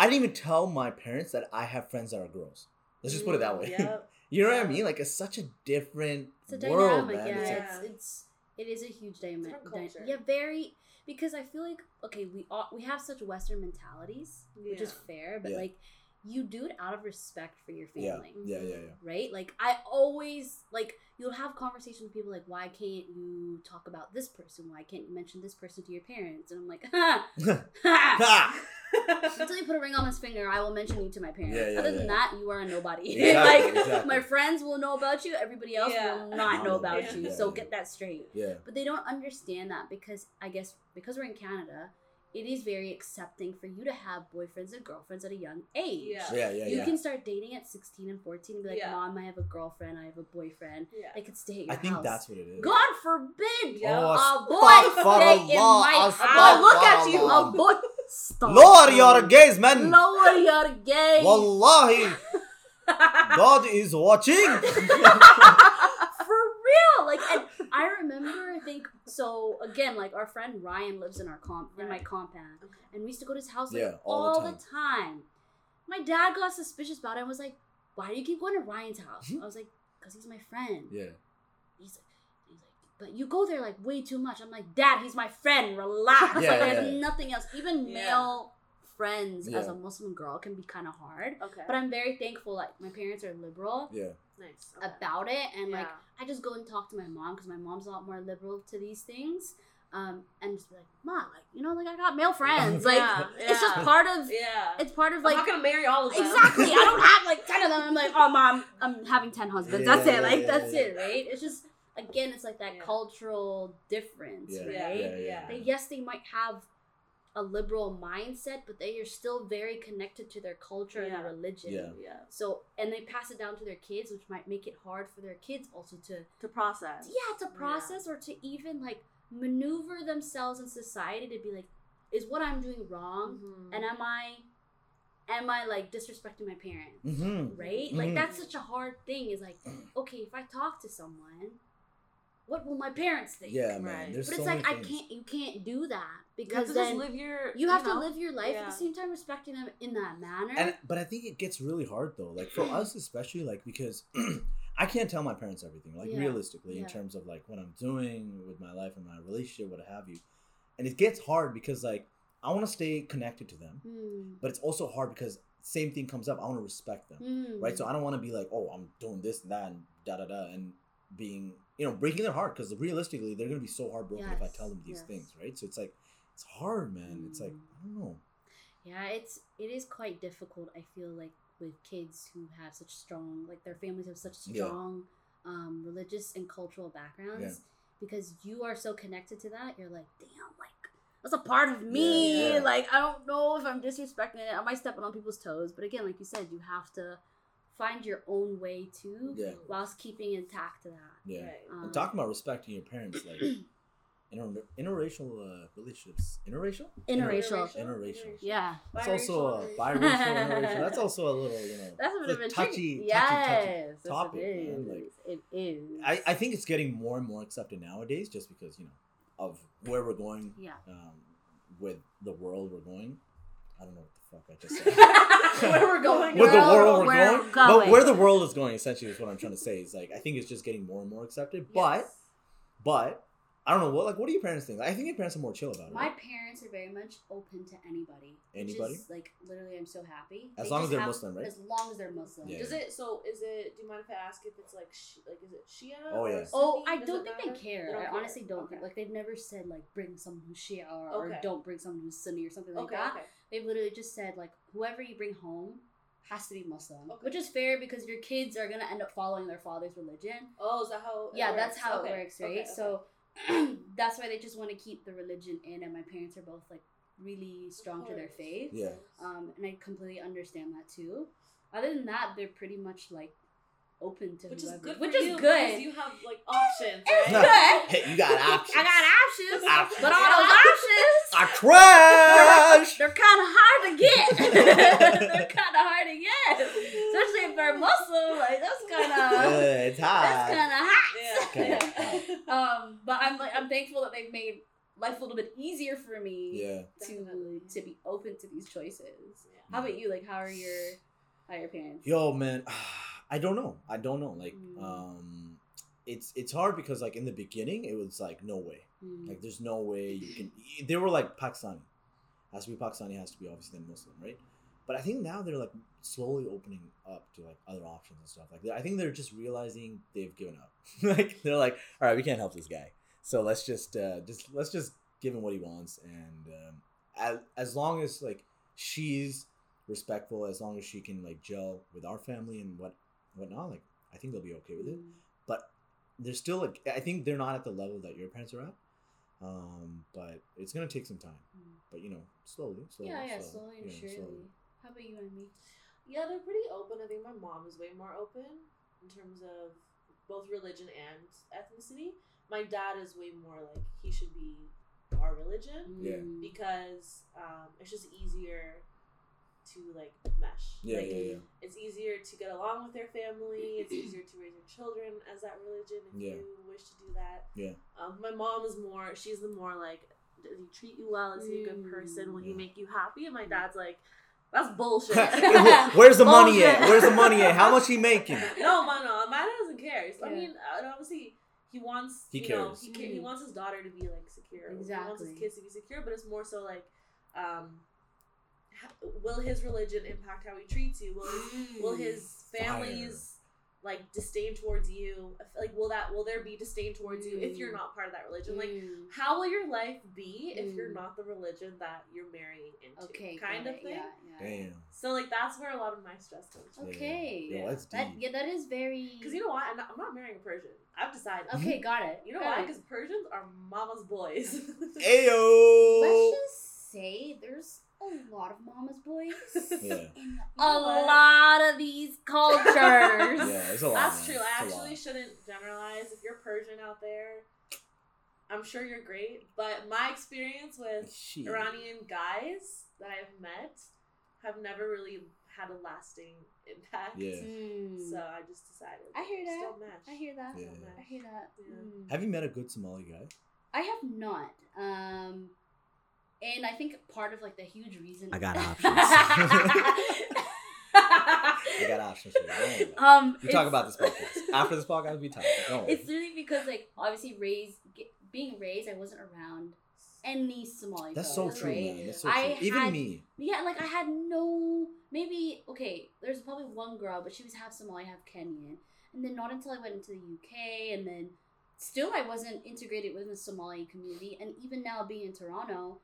I didn't even tell my parents that I have friends that are girls. Let's just put it that way. Mm, yep. you know what I mean? Like it's such a different it's a world, dynamic, man. yeah. It's like- It's, it's it is a huge dynamic. our yeah, very because I feel like okay, we all we have such Western mentalities, which is fair, but Yeah. like you do it out of respect for your yeah, family. yeah, yeah, yeah. Right? Like I always like you'll have conversations with people like, why can't you talk about this person? Why can't you mention this person to your parents? And I'm like, ha, ha. Ha! Until you put a ring on his finger, I will mention you to my parents. Yeah, yeah, Other yeah. than that, you are a nobody. Exactly, like exactly. my friends will know about you, everybody else Yeah. will not know about Yeah. you. Yeah, so yeah. get that straight. yeah. But they don't understand that because I guess because we're in Canada, it is very accepting for you to have boyfriends and girlfriends at a young age. Yeah. Yeah, yeah, You yeah. can start dating at 16 and 14 and be like, Yeah. Mom, I have a girlfriend, I have a boyfriend. yeah They could stay at your I think that's what it is. God forbid Yeah. Oh, a boy stay in my I house. look at you. A boy. Stop. Lord, you're gaze, man. Lower your gaze. Wallahi, God is watching. For real. Like, and I remember, I think, so again, like our friend Ryan lives in our comp, in my Right. compound. Okay. And we used to go to his house like Yeah, all, all the, the time. My dad got suspicious about it and was like, why do you keep going to Ryan's house? Hmm? I was like, because he's my friend. yeah, He's like, he's like, but you go there like way too much. I'm like, Dad, he's my friend. Relax. Yeah, like, yeah, there's yeah. nothing else. Even Yeah. male friends as a Muslim girl can be kind of hard. okay But I'm very thankful. Like my parents are liberal yeah. nice okay. about it, and like I just go and talk to my mom because my mom's a lot more liberal to these things. Um, and just be like, Mom, like you know, like I got male friends. Like Yeah, it's just part of. yeah It's part of like I'm like not gonna marry all of them Exactly. I don't have like ten of them. I'm like, oh mom, I'm having ten husbands. Yeah, that's it. Like yeah, that's yeah. it, right? It's just again, it's like that Yeah. cultural difference, Yeah, yeah right? yeah, yeah, They, yes, they might have a liberal mindset, but they are still very connected to their culture and their religion. Yeah. yeah So and they pass it down to their kids, which might make it hard for their kids also to to process yeah to process or to even like maneuver themselves in society to be like, is what I'm doing wrong? Mhm. and am I am I like disrespecting my parents? Mm-hmm. Right? Like Mhm. that's such a hard thing is like, okay, if I talk to someone, what will my parents think? Yeah, man. Right. There's But so it's like many I things. can't you can't do that you have because to then live your you have to know? live your life at the same time respecting them in that manner. And but I think it gets really hard though. Like for us especially, like because I can't tell my parents everything. Like Yeah. realistically, in terms of like what I'm doing with my life and my relationship, what have you. And it gets hard because like I want to stay connected to them, Hmm. but it's also hard because same thing comes up. I want to respect them, Hmm. right? So I don't want to be like, oh, I'm doing this and that and da da da, and being you know breaking their heart because realistically they're gonna be so heartbroken if I tell them these yes. things, right? So it's like it's hard, man. It's like Mm. I don't know. Yeah, it's it is quite difficult. I feel like with kids who have such strong, like their families have such Yeah. strong um, religious and cultural backgrounds, because you are so connected to that. You're like, damn, like that's a part of me. Yeah, yeah. Like I don't know if I'm disrespecting it. Am I might stepping on people's toes, but again, like you said, you have to find your own way too, Yeah. whilst keeping intact to that. Yeah. Right. Um, And talking about respecting your parents, like inter- interracial uh, relationships, interracial, Interracial. Interracial. Yeah, It's also a Biracial, biracial, interracial. That's also a little, you know, that's a bit of a like touchy, touchy, yes, touchy yes, topic, It man. is. Like, it is. I, I think it's getting more and more accepted nowadays, just because you know of where we're going yeah. um, with the world we're going. I don't know what the fuck I just said. Where we're going. with the World world we're we're going, going. but where the world is going, essentially, is what I'm trying to say. Is like I think it's just getting more and more accepted. But Yes. but I don't know what like what do your parents think? I think your parents are more chill about it. My right? parents are very much open to anybody. which Anybody? is, like literally, I'm so happy. As They long as they're have- Muslim, right? As long as they're Muslim. Yeah. Does it? So is it? Do you mind if I ask if it's like Shi- like is it Shia? Oh, or yeah. Oh, I Does don't it think matter? they care. They don't I care. honestly don't think like they've never said like bring someone who's Shia or, Okay. or don't bring someone who's Sunni or something like Okay, that. Okay. They've literally just said like whoever you bring home has to be Muslim, Okay. which is fair because your kids are gonna end up following their father's religion. Oh, is that how? it yeah, that's how Okay, it works, right? okay, okay. So that's why they just want to keep the religion in, and my parents are both like really strong to their faith. Yeah. Um, and I completely understand that too. Other than that, they're pretty much like open to which is good. which for is you good. You have like options, It's right? good. Hey, you got options. I got options, Options. but all those options, are trash. they're kind of hard to get. they're kind of hard to get, especially if they're Muslim. Like that's kind of Yeah, it's hot. that's kind of hot. Yeah. um, but I'm like I'm thankful that they've made life a little bit easier for me Yeah. to to be open to these choices. Yeah. How about you? Like, how are your how are your parents? Yo, man, I don't know. I don't know. Like, Mm. um, it's it's hard because like in the beginning, it was like no way. Hmm. Like, there's no way you can. They were like Pakistani. Has to be Pakistani. Has to be obviously then Muslim, right? But I think now they're like slowly opening up to like other options and stuff. Like, I think they're just realizing they've given up. like, they're like, all right, we can't help this guy, so let's just uh, just let's just give him what he wants, and um, as as long as like she's respectful, as long as she can like gel with our family and what whatnot, like I think they'll be okay with it but they're still like I think they're not at the level that your parents are at. Um, but it's gonna take some time. Mm. But you know, slowly, slowly. yeah, yeah, slow- slowly and you know, surely. slowly. How about you, Amy? Yeah, they're pretty open. I think my mom is way more open in terms of both religion and ethnicity. My dad is way more like he should be our religion Yeah. Because um, it's just easier to like mesh. Yeah, like, yeah, yeah. It's easier to get along with their family. It's easier to raise your children as that religion if Yeah. you wish to do that. Yeah. Um, my mom is more. She's the more like, does he treat you well? Is he a good Mm. person? Will he make you happy? And my dad's like, that's bullshit. Where's the money at? Where's the money at? How much he making? no, no, no, my dad doesn't care. I Yeah. mean, uh, obviously, he wants He you know cares. he, ca- he Mm. wants his daughter to be like secure. He wants his kids to be secure, but it's more so like, um, ha- will his religion impact how he treats you? Will his, will his family's like disdain towards you? Like, will that will there be disdain towards you if you're Mm. not part of that religion? Like, Mm. how will your life be if you're Mm. not the religion that you're marrying into? okay, kind of it. thing. Yeah, yeah. Damn. So like that's where a lot of my stress comes from. Yeah. Okay. Yo, that's That yeah, that is very. Because you know what? I'm not, I'm not marrying a Persian. I've decided. Okay, got it. You know got why? Because Persians are mama's boys. Ayo. Let's just say there's a lot of mama's boys Yeah. a lot of these cultures. Yeah, it's a lot. That's man. true. I It's a actually shouldn't generalize. If you're Persian out there, I'm sure you're great. But my experience with Shit. Iranian guys that I've met have never really had a lasting impact. Yeah. Mm. So I just decided. I hear that. Don't match. I hear that. Yeah. I hear that. Yeah. Mm. Have you met a good Somali guy? I have not. Um, and I think part of like the huge reason I got options. I got options for you. Don't worry about it. um, We talk about this podcast. After this podcast, we talk. It's really because like obviously raised being raised, I wasn't around any Somali. That's so true, right? man. That's so I true. Even had- me. Yeah, like I had no maybe okay. There's probably one girl, but she was half Somali, half Kenyan, and then not until I went into the UK, and then still I wasn't integrated within the Somali community, and even now being in Toronto.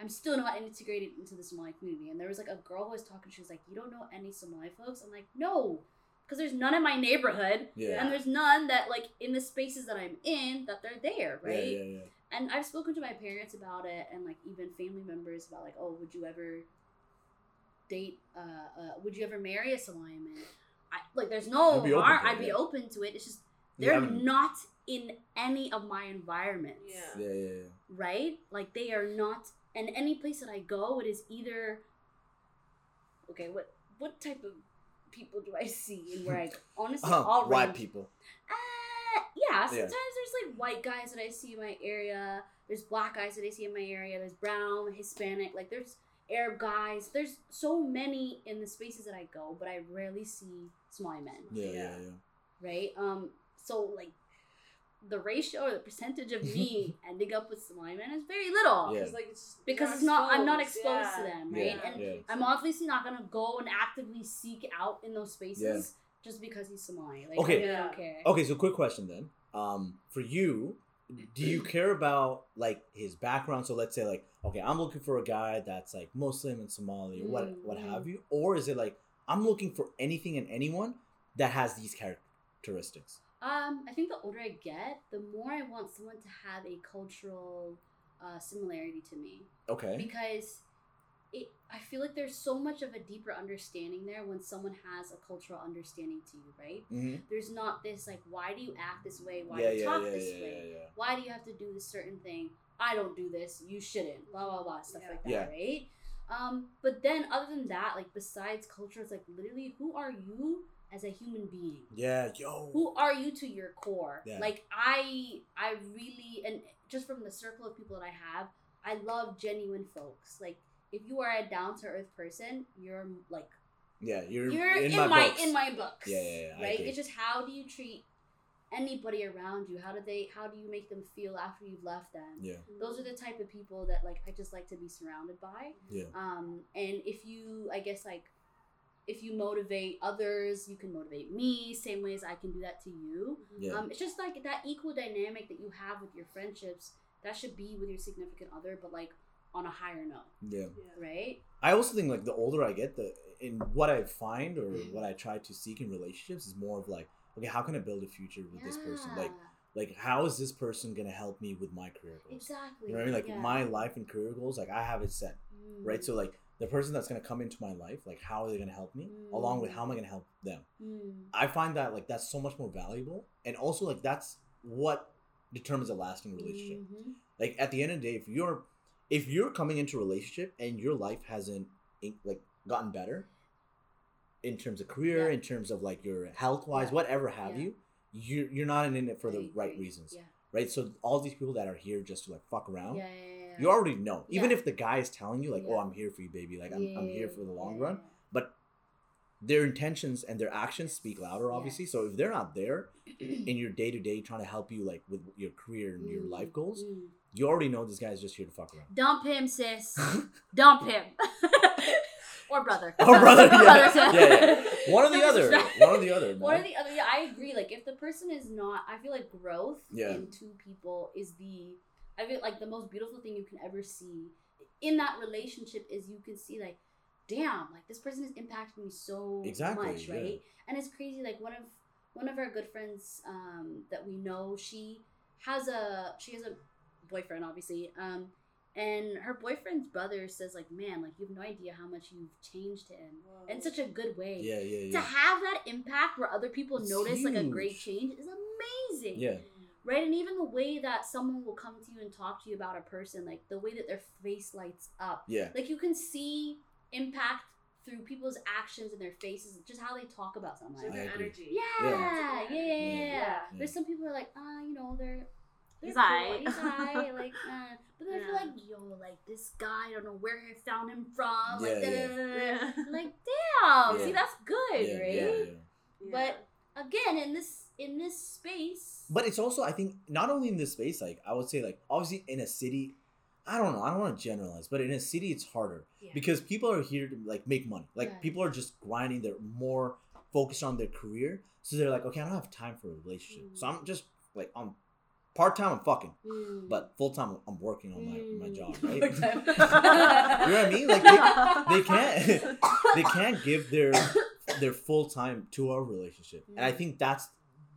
I'm still not integrated into the Somali community. And there was like a girl who was talking. She was like, "You don't know any Somali folks?" I'm like, "No," because there's none in my neighborhood, Yeah. and there's none that like in the spaces that I'm in that they're there, right? yeah, yeah. And I've spoken to my parents about it, and like even family members about like, oh, would you ever date? Uh, uh would you ever marry a Somali man? I like, there's no You'd be open harm. to it, I'd be yeah. open to it. It's just they're haven't- not in any of my environments. Yeah. Yeah, yeah, yeah. Right? Like they are not. And any place that I go, it is either. Okay, what what type of people do I see and where I go? Honestly, Uh, all white range- people. uh, yeah, Yeah. sometimes there's like white guys that I see in my area. There's black guys that I see in my area. There's brown, Hispanic. Like there's Arab guys. There's so many in the spaces that I go, but I rarely see Somali men. Yeah, yeah, Yeah. yeah. Right? Um. So like, the ratio or the percentage of me ending up with Somali men is very little. Yeah. It's like it's Because it's not I'm not exposed, exposed to yeah. them, Yeah, right? And yeah. I'm obviously not gonna go and actively seek out in those spaces just because he's Somali. Like Okay. I Yeah. don't care. Okay, so quick question then. Um, for you, do you care about like his background? So let's say like, okay, I'm looking for a guy that's like Muslim and Somali or what Mm, what mm. have you, or is it like I'm looking for anything and anyone that has these characteristics? Um, I think the older I get, the more I want someone to have a cultural uh, similarity to me. Okay. because it I feel like there's so much of a deeper understanding there when someone has a cultural understanding to you, right? Mm-hmm. There's not this like why do you act this way? Why Yeah, do you yeah, talk yeah, this yeah, way? yeah, yeah. Why do you have to do this certain thing? I don't do this, you shouldn't, blah blah blah, stuff Yeah. like that, Yeah. right? Um, but then other than that, like besides culture, it's like literally who are you as a human being? Yeah, yo. who are you to your core Yeah. like i i really and just from the circle of people that i have i love genuine folks like if you are a down to earth person you're like Yeah, you're, you're in, in, my, books. in my books Yeah, yeah, yeah, right it's just how do you treat anybody around you how do they how do you make them feel after you've left them Yeah, those are the type of people that like i just like to be surrounded by yeah, um and if you i guess like if you motivate others you can motivate me same way as i can do that to you yeah. um, it's just like that equal dynamic that you have with your friendships. That should be with your significant other, but like on a higher note, yeah. Yeah. right? I also think like the older I get, the in what I find or Mm-hmm. what I try to seek in relationships is more of like, okay, how can I build a future with this person? Like, like how is this person gonna help me with my career goals? exactly. You know what I mean? Like yeah. my life and career goals, like I have it set, Mm, right? So like the person that's gonna come into my life, like how are they gonna help me, along with how am I gonna help them? mm, I find that like that's so much more valuable, and also like that's what determines a lasting relationship. mhm. Like at the end of the day, if you're if you're coming into a relationship and your life hasn't like gotten better in terms of career, Yeah. in terms of like your health wise, Yeah. whatever have Yeah. you, you're you're not in it for the right reasons, Yeah. right? So all these people that are here just to like fuck around, you already know. Even if the guy is telling you like, "Oh, I'm here for you, baby," like I'm, I'm here for the long run, but their intentions and their actions speak louder, obviously. So if they're not there in your day to day trying to help you like with your career and your Mm, life goals, mm. you already know this guy's just here to fuck around. Dump him, sis. Dump him. or brother. Or brother, yeah. too. Yeah, One or the other. One or the other. One or the other. Yeah, I agree. Like, if the person is not, I feel like growth Yeah. in two people is the, I feel like the most beautiful thing you can ever see in that relationship is you can see like, damn, like this person has impacted me so Exactly, much, yeah. right? And it's crazy. Like one of one of our good friends um, that we know, she has a she has a boyfriend, obviously. Um, and her boyfriend's brother says like, man, like you have no idea how much you've changed him Whoa. in such a good way Yeah, yeah, yeah. to have that impact where other people It's notice like a great change is amazing. Yeah. Right? And even the way that someone will come to you and talk to you about a person, like the way that their face lights up. Yeah. Like you can see impact through people's actions and their faces, just how they talk about So someone. I their energy. Yeah, yeah, yeah, yeah, yeah. Yeah. There's some people who are like, ah, you know, they're they're He's cool, aight. He's aight, like, uh, but then I feel like, yo, like this guy, I don't know where I found him from, like, Yeah, yeah. Yeah. like, damn, Yeah. see, that's good, yeah, right? yeah, yeah. But again, in this in this space, But it's also, I think, not only in this space, like, I would say, like, obviously in a city, I don't know, I don't want to generalize, but in a city, it's harder Yeah. because people are here to, like, make money. Like, Yeah. people are just grinding, they're more focused on their career. So they're like, okay, I don't have time for a relationship. So I'm just, like, I'm part time, I'm fucking, Mm. but full time, I'm working on my, my Mm. job, right? You know what I mean? Like, they, they can't they can't give their their full time to our relationship and i Mm. think that's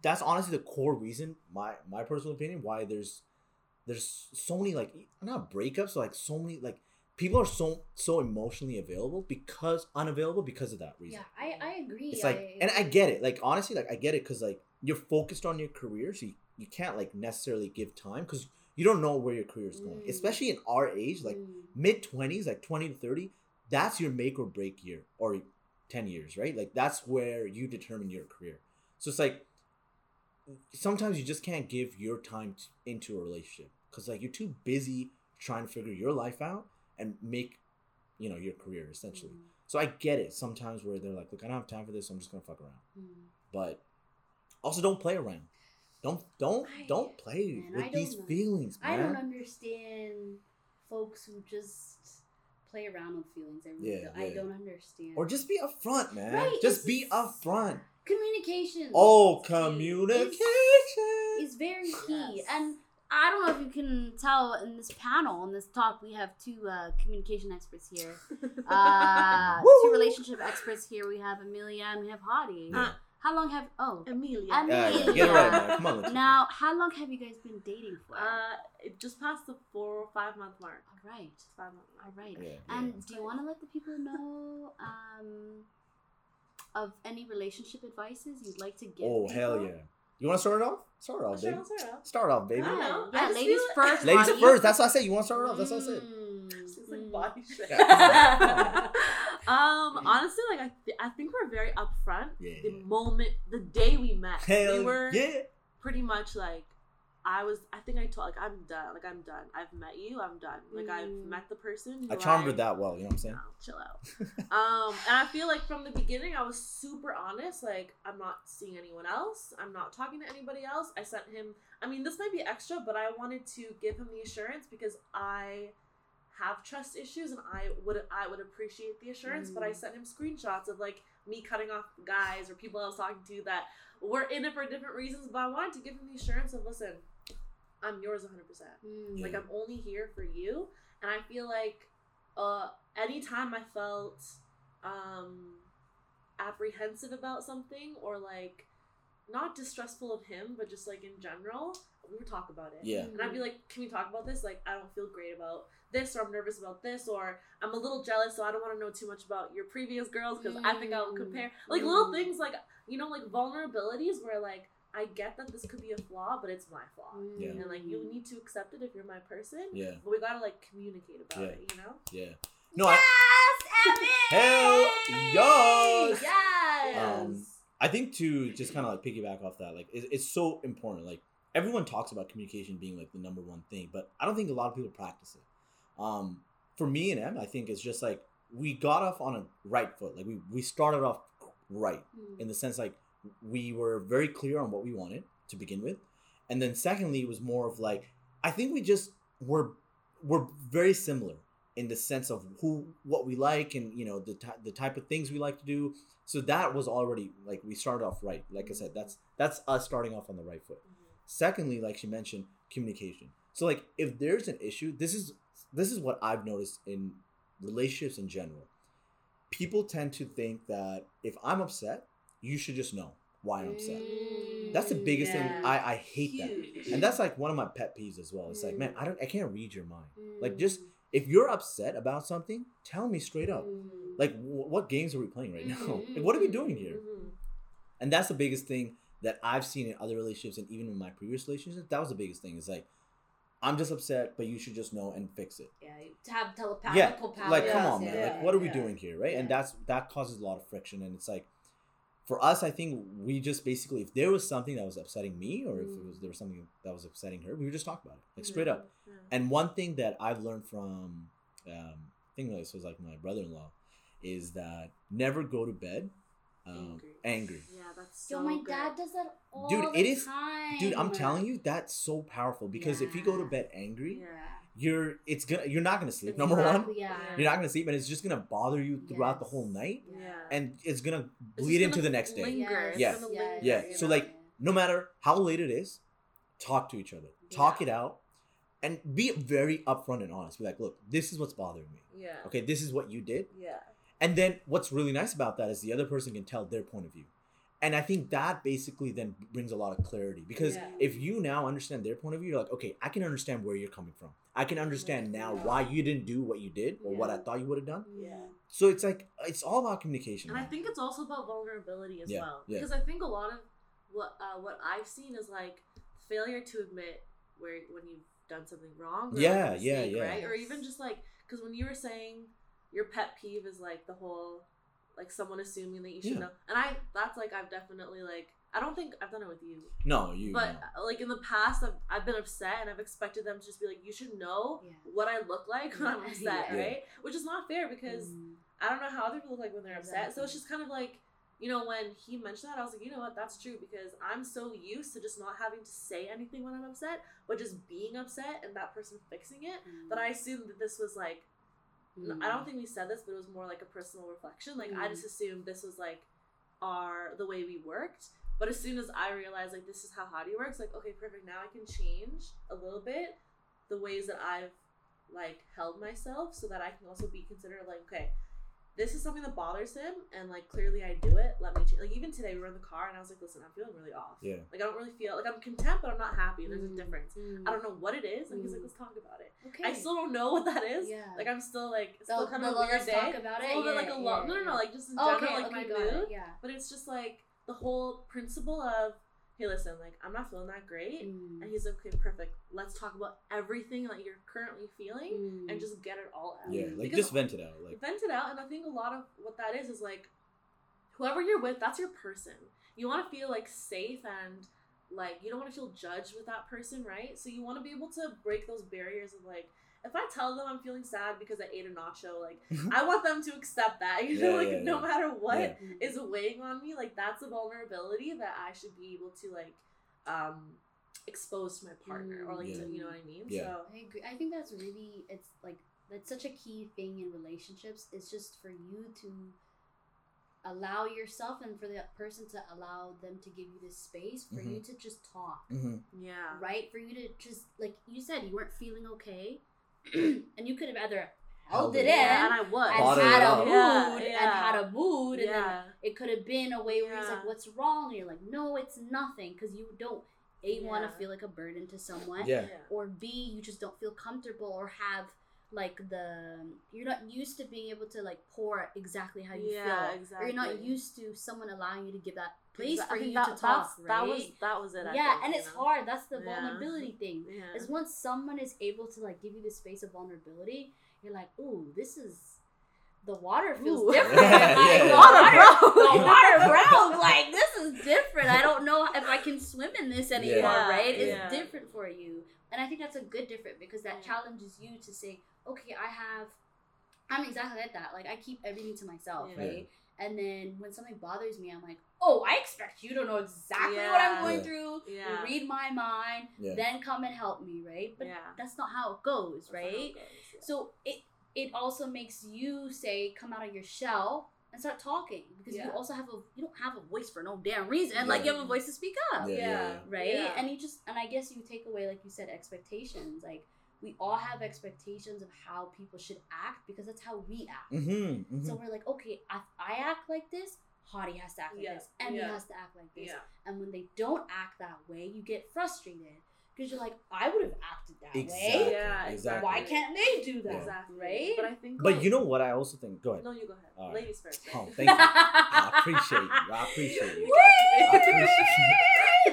that's honestly the core reason my my personal opinion why there's there's so many like not breakups like so many like people are so so emotionally available because unavailable because of that reason yeah, I, I agree. it's like and i get it like honestly like i get it because like you're focused on your career so you, you can't like necessarily give time because you don't know where your career is going Mm. especially in our age like Mm. mid 20s like 20 to 30 that's your make or break year or 10 years right like that's where you determine your career so it's like sometimes you just can't give your time t- into a relationship because like you're too busy trying to figure your life out and make you know your career essentially Mm. so i get it sometimes where they're like look i don't have time for this i'm just gonna fuck around Mm. but also don't play around don't don't I- don't play man, with don't these know. feelings, I don't understand folks who just play around with feelings. I really Yeah, don't. I don't understand. Or just be upfront, man. Right, just it's- be upfront. communication. Oh, communication. is, is very key. Yes. And I don't know if you can tell in this panel, in this talk, we have two uh, communication experts here. Uh, two relationship experts here. We have Amelia and we have Hadi. Yeah. How long have oh Amelia. Amelia. Yeah, yeah, get it right, man. Come on, let's now? How long have you guys been dating for? Uh, it just passed the four or five month mark. all right, five month mark. all right. Yeah, And yeah. do you want to let the people know um, of any relationship advices you'd like to give? Oh hell yeah! You want to start it off? Start it off, Sure, baby. I'll start off. Start off, baby. I don't know. Yeah, ladies feel first. Ladies first. That's what I said. You want to start it off? That's what I said. Mm, like body shit. Yeah. um, honestly, like I, th- I think we're very upfront. Yeah. The moment, the day we met, Hell we were yeah! pretty much like, I was. I think I told like I'm done. Like I'm done. I've met you. I'm done. Like I've Mm. met the person. I who charmed her that well. You know what I'm saying? No, chill out. um, and I feel like from the beginning, I was super honest. Like, I'm not seeing anyone else. I'm not talking to anybody else. I sent him. I mean, this might be extra, but I wanted to give him the assurance because I have trust issues, and I would I would appreciate the assurance. But I Mm. sent him screenshots of like me cutting off guys or people I was talking to that were in it for different reasons. But I wanted to give him the assurance of listen, I'm yours 100. percent Mm. like I'm only here for you, and I feel like uh, anytime I felt um, apprehensive about something or like not distrustful of him, but just like in general, we would talk about it. Yeah. And I'd be like, "Can we talk about this? Like, I don't feel great about this, or I'm nervous about this, or I'm a little jealous, so I don't want to know too much about your previous girls because I think I'll Mm. compare." Like little Mm. things, like you know, like vulnerabilities where like I get that this could be a flaw, but it's my flaw, Yeah. and like you need to accept it if you're my person. Yeah, But we gotta like communicate about Yeah. it, you know? yeah. No, I, Yes, Evan! Hell yes! Yes. Um, I think to just kind of like piggyback off that, like it, it's so important. Like everyone talks about communication being like the number one thing, but I don't think a lot of people practice it. Um, for me and Em, I think it's just like we got off on a right foot. Like we we started off right Mm. in the sense like we were very clear on what we wanted to begin with, and then secondly it was more of like I think we just were were very similar in the sense of who what we like and you know the ty- the type of things we like to do. So that was already like we started off right. Like i said that's that's us starting off on the right foot. Secondly like she mentioned communication. So like if there's an issue this is this is what i've noticed in relationships in general. People tend to think that if i'm upset you should just know why i'm upset. Mm. that's the biggest Yeah. thing i i hate that. And that's like one of my pet peeves as well. It's like man Mm. i don't i can't read your mind. Like Mm. just if you're upset about something tell me straight up. Mm. like wh- what games are we playing right now? Mhm. like what are we doing here? Mhm. and that's the biggest thing that i've seen in other relationships and even in my previous relationships that was the biggest thing. Is like i'm just upset but you should just know and fix it. Yeah, to have telepathical yeah power. like come on man. Yeah, like what are we doing here right? And that's that causes a lot of friction. And it's like for us i think we just basically if there was something that was upsetting me or if it Mm. was there was something that was upsetting her we would just talk about it like straight up Yeah. and one thing that I've learned from, um, I think this was like my brother-in-law, is that never go to bed um, Angry. angry. Yeah, that's so Yo, my good. dad does that all Dude, the it is- time. Dude, I'm telling you, that's so powerful because if you go to bed angry, Yeah. You're it's gonna you're not gonna sleep. It's number one, Yeah. you're not gonna sleep, and it's just gonna bother you throughout the whole night, Yeah. and it's gonna bleed just into gonna the next day. linger. It's Yeah. gonna yes, linger, Yeah, so, like, No matter how late it is, talk to each other, talk Yeah. it out, and be very upfront and honest. Be like, look, this is what's bothering me. yeah. Okay, this is what you did. Yeah. And then what's really nice about that is the other person can tell their point of view. And I think that basically then brings a lot of clarity because Yeah. if you now understand their point of view, you're like, okay, I can understand where you're coming from. I can understand now why you didn't do what you did or what I thought you would have done. Yeah. So it's like it's all about communication. And I think it's also about vulnerability as Yeah, well. yeah. Because I think a lot of what uh, what I've seen is like failure to admit where when you've done something wrong. Or like, a Yeah, yeah, mistake, yeah. Right? Or even just like because when you were saying your pet peeve is like the whole like someone assuming that you should Yeah. know, and I that's like I've definitely like I don't think I've done it with you, no, you. but no. uh, like in the past I've, I've been upset and I've expected them to just be like you should know Yeah. what I look like when I'm upset, Yeah. right? Which is not fair because. Mm. I don't know how other people look like when they're upset. So it's just kind of like you know, when he mentioned that, I was like, you know what, that's true because I'm so used to just not having to say anything when I'm upset, but just being upset and that person fixing it, that I assumed that this was like, Mm. I don't think we said this, but it was more like a personal reflection. Like I Mm. just assumed this was like our the way we worked. But as soon as I realized like this is how Hadi works, like okay, perfect. Now I can change a little bit the ways that I've like held myself, so that I can also be considered like okay, this is something that bothers him, and like clearly I do it. Let me change. Like even today we were in the car, and I was like, listen, I'm feeling really off. Yeah. Like I don't really feel like I'm content, but I'm not happy. And there's Mm. a difference. Mm. I don't know what it is, and he's like, Mm. let's talk about it. Okay. I still don't know what that is. Yeah. Like I'm still like it's still The- kind the of a weird let's day. talk about it? a little bit like Yeah, a lot. yeah, no, no, no. Like just in okay, general, like okay, my got mood. it. Yeah. But it's just like the whole principle of hey, listen, like I'm not feeling that great, Mm. and he's like, okay, perfect. Let's talk about everything that you're currently feeling Mm. and just get it all out. Yeah, like Because just vent it out. Like vent it out and i think a lot of what that is is like whoever you're with that's your person you want to feel like safe and like you don't want to feel judged with that person right so you want to be able to break those barriers of like if i tell them i'm feeling sad because i ate a nacho like i want them to accept that you know Yeah, like yeah, no yeah. matter what Yeah. is weighing on me like that's a vulnerability that i should be able to like um expose to my partner or like Yeah. to, you know what i mean Yeah. so I agree. I think that's really it's like that's such a key thing in relationships. It's just for you to allow yourself and for the person to allow them to give you this space for you to just talk, mhm. yeah right? For you to just like you said, you weren't feeling okay, and you could have either held Held it it in yeah and i was and Bottled had it a up. mood Yeah, and had a mood, and then yeah it could have been a way where he's Yeah. like, "What's wrong?" And you're like, "No, it's nothing," because you don't a wanna feel like a burden to someone, Yeah. or b you just don't feel comfortable or have like the you're not used to being able to like pour exactly how you Yeah, feel, or you're not used to someone allowing you to give that place Exa- for I think you that, to talk, right? That was that was it. I yeah, think, and it's know? hard. That's the Yeah. vulnerability thing. Yeah. Is once someone is able to like give you the space of vulnerability, you're like, ooh, this is the water feels Ooh. different. Yeah, like, yeah, the yeah. water, Water the water brown. Like this is different. I don't know if I can swim in this anymore. Yeah, right? It's yeah. different for you, and I think that's a good different because that Yeah. challenges you to say, okay, I have. I'm exactly like that. Like I keep everything to myself, Yeah. right? And then when something bothers me, I'm like, oh, I expect you to know exactly what I'm going Yeah. through. Yeah. Read my mind, Yeah. then come and help me, right? But Yeah. that's not how it goes, That's not how it right? goes, yeah. So it it also makes you say, come out of your shell and start talking because you also have a you don't have a voice for no damn reason. Like you have a voice to speak up, Yeah, yeah, yeah. right? Yeah. And you just and I guess you take away, like you said, expectations. Like we all have expectations of how people should act because that's how we act. Mm-hmm, So we're like, okay, if I act like this, Hadi has to act like Yeah, this, Emmy yeah. has to act like this. Yeah. And when they don't act that way, you get frustrated because you're like, I would have acted that Exactly. way. Yeah, exactly. Why can't they do that? Yeah. Exactly. Right? But I think. But like- you know what? I also think. Go ahead. No, you go ahead. All right. Ladies first. Oh, thank you. I appreciate you. I appreciate you.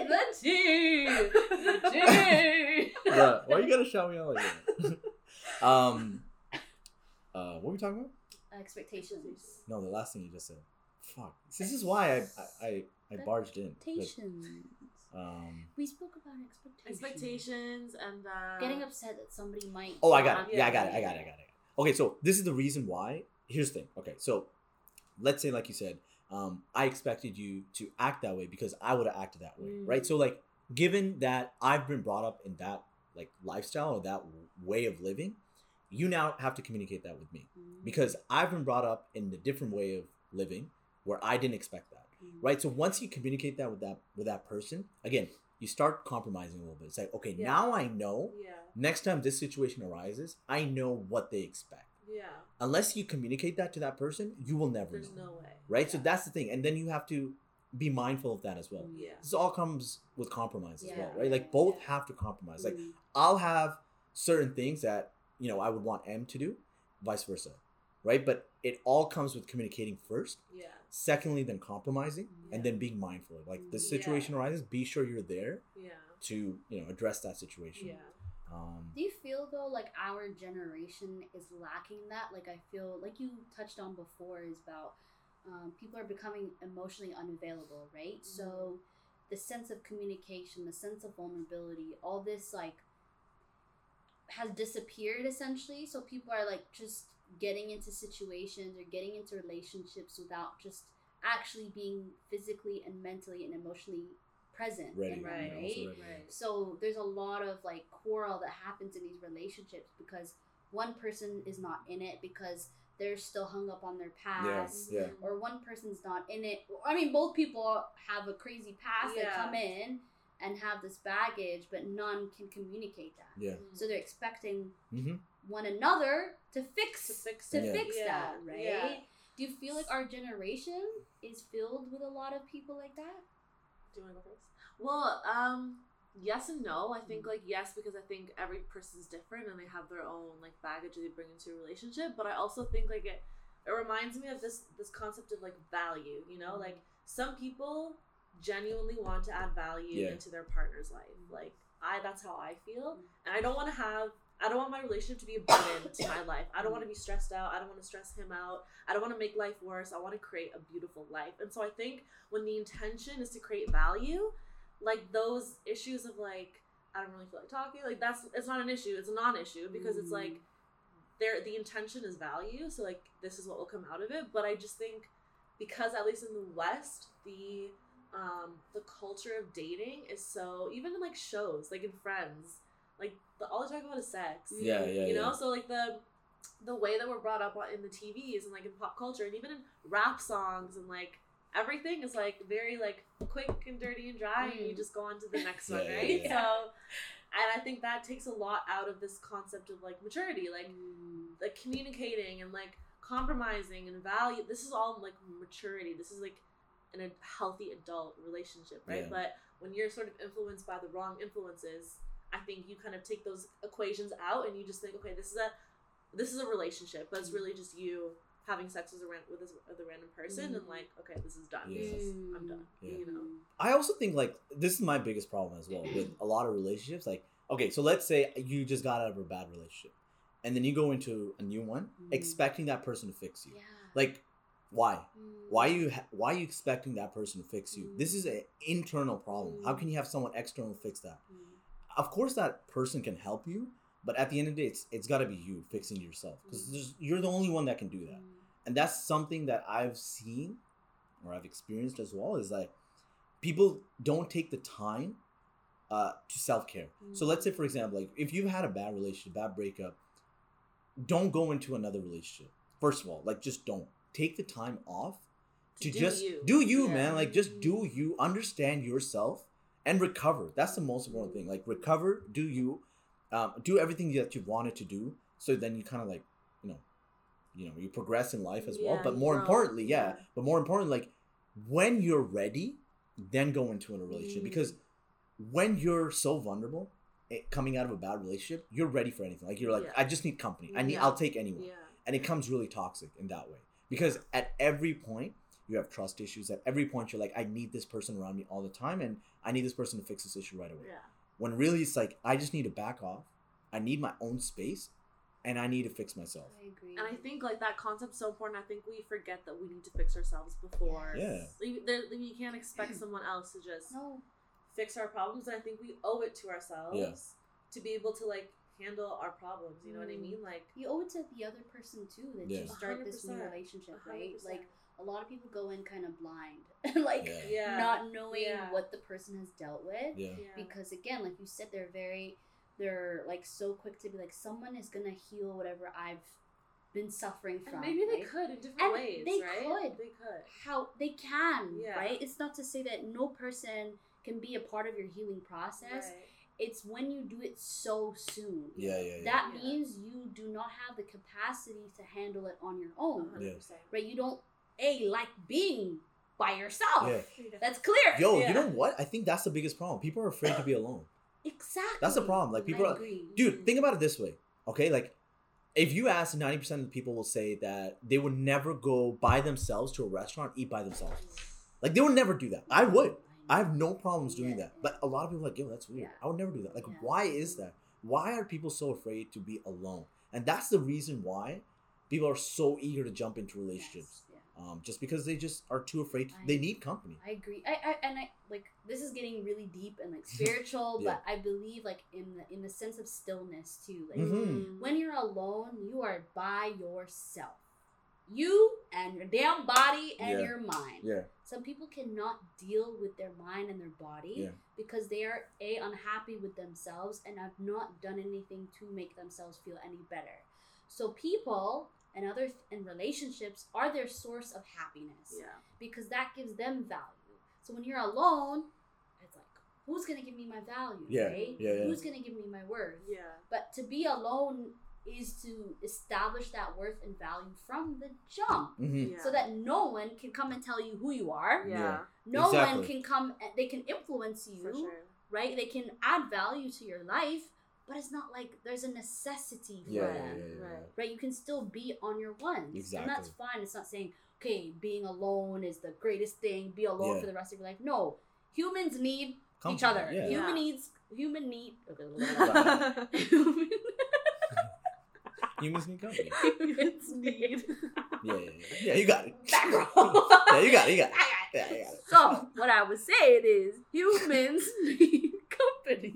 the tea, the tea. Yeah, why you gotta shout me out like that? um, uh, what were we talking about? Expectations. No, the last thing you just said. Fuck. This is why I I I, I barged in. Expectations. um. We spoke about expectations. Expectations and uh, Getting upset that somebody might. Oh, I got it. Yeah, Yeah, I got it. I got it. I got it. Okay, so this is the reason why. Here's the thing. Okay, so let's say, like you said, um, I expected you to act that way because I would have acted that way, Mm. right? So, like, given that I've been brought up in that like lifestyle or that way of living, you now have to communicate that with me Mm. because I've been brought up in a different way of living where I didn't expect that, Mm. right? So once you communicate that with that with that person, again, you start compromising a little bit. It's like, okay, Yeah. now I know Yeah. next time this situation arises, I know what they expect. Yeah. Unless you communicate that to that person, you will never There's know. no way. Right? So that's the thing. And then you have to be mindful of that as well. Yeah. This all comes with compromise as well, right? Like both Yeah. have to compromise. Like Mm. I'll have certain things that, you know, I would want M to do, vice versa. Right? But it all comes with communicating first. Yeah. Secondly, then compromising and then being mindful. of Like the Yeah. situation arises, be sure you're there Yeah. to, you know, address that situation. Yeah. Um Do you feel though like our generation is lacking that? Like I feel like you touched on before is about um, people are becoming emotionally unavailable, right? So the sense of communication, the sense of vulnerability, all this like has disappeared essentially. So people are like just getting into situations or getting into relationships without just actually being physically and mentally and emotionally present Ready, in them, right, right? ready. Right. So there's a lot of like quarrel that happens in these relationships because one person is not in it because they're still hung up on their past. yeah. Or one person's not in it. I mean, both people have a crazy past that come in and have this baggage, but none can communicate that. Yeah. So they're expecting Mm-hmm. one another to fix To fix to. Yeah. fix Yeah, that, right? yeah. Do you feel like our generation is filled with a lot of people like that? Do you want to go first? Well, um, yes and no. I Mm. think like yes because I think every person's different and they have their own like baggage they bring into a relationship. But I also think like it it reminds me of this this concept of like value. You know, like some people genuinely want to add value Yeah. into their partner's life. Like I, that's how I feel, Mm. and I don't want to have. I don't want my relationship to be a burden to my life. I don't want to be stressed out. I don't want to stress him out. I don't want to make life worse. I want to create a beautiful life. And so I think when the intention is to create value, like those issues of like I don't really feel like talking, like that's it's not an issue. It's a non-issue because it's like there the intention is value. So like this is what will come out of it. But I just think because at least in the West, the um the culture of dating is so even in like shows, like in Friends, like the, all they talk about is sex Yeah, yeah, you know yeah. so like the the way that we're brought up on- in the tvs and like in pop culture and even in rap songs and like everything is like very like quick and dirty and dry and you Mm. just go on to the next one Yeah, yeah, right yeah. so and i think that takes a lot out of this concept of like maturity like Mm. like communicating and like compromising and value this is all like maturity this is like in a healthy adult relationship right Yeah. but when you're sort of influenced by the wrong influences i think you kind of take those equations out and you just think okay this is a this is a relationship but it's really just you having sex with a, ran- with a, with a random person and Mm. like okay this is done Yeah. This is- i'm done Yeah. you know I also think like this is my biggest problem as well with a lot of relationships. Like, okay, so let's say you just got out of a bad relationship, and then you go into a new one, Mm. expecting that person to fix you. Yeah. Like, why? Mm. Why you ha- why are you expecting that person to fix you? Mm. This is an internal problem. How Mm. can you have someone external fix that? Mm. Of course, that person can help you, but at the end of the day, it's it's got to be you fixing yourself because you're the only one that can do that Mm. and that's something that I've seen or I've experienced as well is like people don't take the time uh, to self care. So Mm. let's say, for example, like if you've had a bad relationship, bad breakup, don't go into another relationship. First of all, like just don't take the time off to, do just you. do you, Yeah. man. Like just do you, understand yourself, and recover. That's the most important thing. Like recover, do you, um, do everything that you've wanted to do. So then you kind of like, you know, you know, you progress in life as well. But more importantly, yeah, Yeah. But more importantly, like when you're ready, then go into a relationship Mm. because when you're so vulnerable. It, coming out of a bad relationship, you're ready for anything. Like you're like, Yeah. I just need company. I need. Yeah. I'll take anyone yeah and it comes really toxic in that way because at every point you have trust issues at every point you're like i need this person around me all the time and i need this person to fix this issue right away yeah when really it's like i just need to back off i need my own space and i need to fix myself I agree. And I think like that concept's so important. I think we forget that we need to fix ourselves before. Yeah. Like, there, like, you can't expect someone else to just no. fix our problems. And I think we owe it to ourselves to be able to like handle our problems. You know what I Mm. mean? Like, You owe it to the other person too that Yeah. you start this new relationship, right? hundred percent. Like a lot of people go in kind of blind, like Yeah. yeah, not knowing Yeah. what the person has dealt with. yeah yeah. Because again, like you said, they're very, they're like so quick to be like, someone is gonna heal whatever I've been suffering from. and maybe they right? could in different And ways, they right? could. They could. how they can, Yeah. right? It's not to say that no person can be a part of your healing process. Right. It's when you do it so soon. yeah yeah yeah That Yeah. means you do not have the capacity to handle it on your own, 100%. right? You don't a like being by yourself. Yeah. That's clear. yo Yeah. you know what i think that's the biggest problem people are afraid to be alone exactly. That's the problem, like, people are- dude mm-hmm. think about it this way okay like if you ask 90% of the people will say that they would never go by themselves to a restaurant eat by themselves like they would never do that i would I have no problems doing Yeah. that. But a lot of people are like, yo, that's weird. I would never do that. Like, why is that? Why are people so afraid to be alone? And that's the reason why people are so eager to jump into relationships. Um, just because they just are too afraid. I- they need company. I agree. I, I and I like this is getting really deep and like spiritual, Yeah. but I believe like in the in the sense of stillness too. Like Mhm. when you're alone, you are by yourself. you and your damn body and Yeah. your mind. Yeah. Some people cannot deal with their mind and their body Yeah. because they are a unhappy with themselves and have not done anything to make themselves feel any better. So people and other th- and relationships are their source of happiness Yeah. because that gives them value. So when you're alone, it's like who's gonna give me my value, Yeah, right? yeah, yeah. Who's gonna give me my worth? Yeah. But to be alone is to establish that worth and value from the jump hmm Yeah. so that no one can come and tell you who you are. Yeah. No one can come they can influence you, sure. right? They can add value to your life, but it's not like there's a necessity for Yeah, yeah, them. yeah, yeah, Right. Right? You can still be on your ones. And that's fine. It's not saying, okay, being alone is the greatest thing, be alone Yeah. for the rest of your life. No. Humans need each other. yeah. Human Yeah. needs human need okay, Right. human Humans need company. humans need Yeah, yeah, yeah. Yeah, you got it. background. Yeah, you got it. You got it. I got it. Yeah, you got it. So what I was saying is humans need company.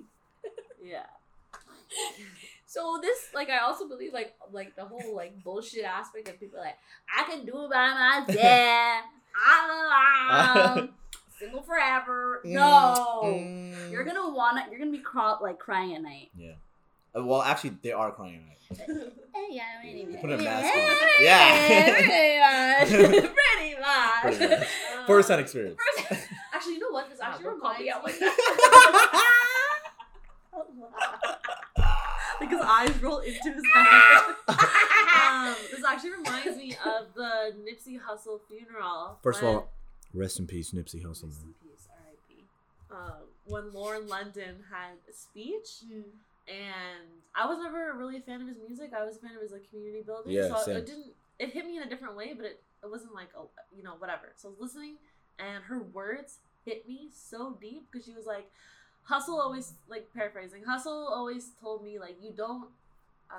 Yeah. So this, like, I also believe, like, like the whole like bullshit aspect of people like I can do it by myself. I'm single forever. No, Mm. you're gonna wanna, you're gonna be craw- like crying at night. Yeah. Uh, Well, actually, they are crying at night. Hey, yeah, anyway. Put a mask Yeah, on. Yeah. pretty much. pretty much. Pretty much. Um, First hand experience. First- Actually, you know what? This actually don't call reminds me out like me. Like his eyes roll into his head. um, this actually reminds me of the Nipsey Hussle funeral. First of all, rest in peace, Nipsey Hussle. Rest in peace, R.I.P. um, when Lauren London had a speech, Mm. and I was never really a fan of his music. I was a fan of his like community building. Yeah, so same. it didn't. It hit me in a different way, but it, it wasn't like oh you know whatever. So I was listening, and her words hit me so deep because she was like, "Hussle always like paraphrasing. Hussle always told me like you don't, uh,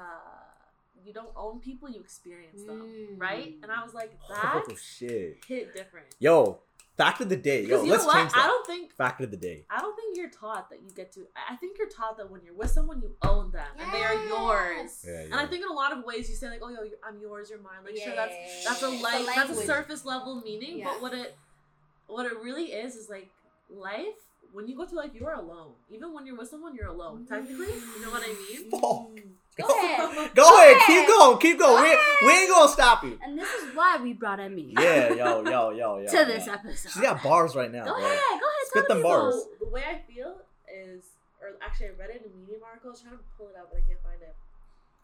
you don't own people, you experience them, Mm. right?" And I was like, that Oh shit. hit different. Yo, fact of the day. Yo, you let's know what? change that. I don't think Fact of the day. I don't think you're taught that you get to. I I think you're taught that when you're with someone, you own them and they are yours. Yes. Yeah, And I think in a lot of ways, you say like, "Oh, yo, I'm yours, you're mine." Like, sure, that's that's a It's light, that's a surface level meaning. Yeah. But what it, what it really is, is like life. When you go through life, you are alone. Even when you're with someone, you're alone. Technically, you know what I mean? Fuck. Mm. Go ahead. Go ahead, keep going, keep going. We, Go we ain't gonna stop you. And this is why we brought Emmy Yeah, yo, yo, yo, yo. to this yo. episode. She's got bars right now. Go bro. ahead, go ahead. Spit tell them bars. so. So the way I feel is, or actually, I read it in a Medium article. I was trying to pull it out, but I can't find it.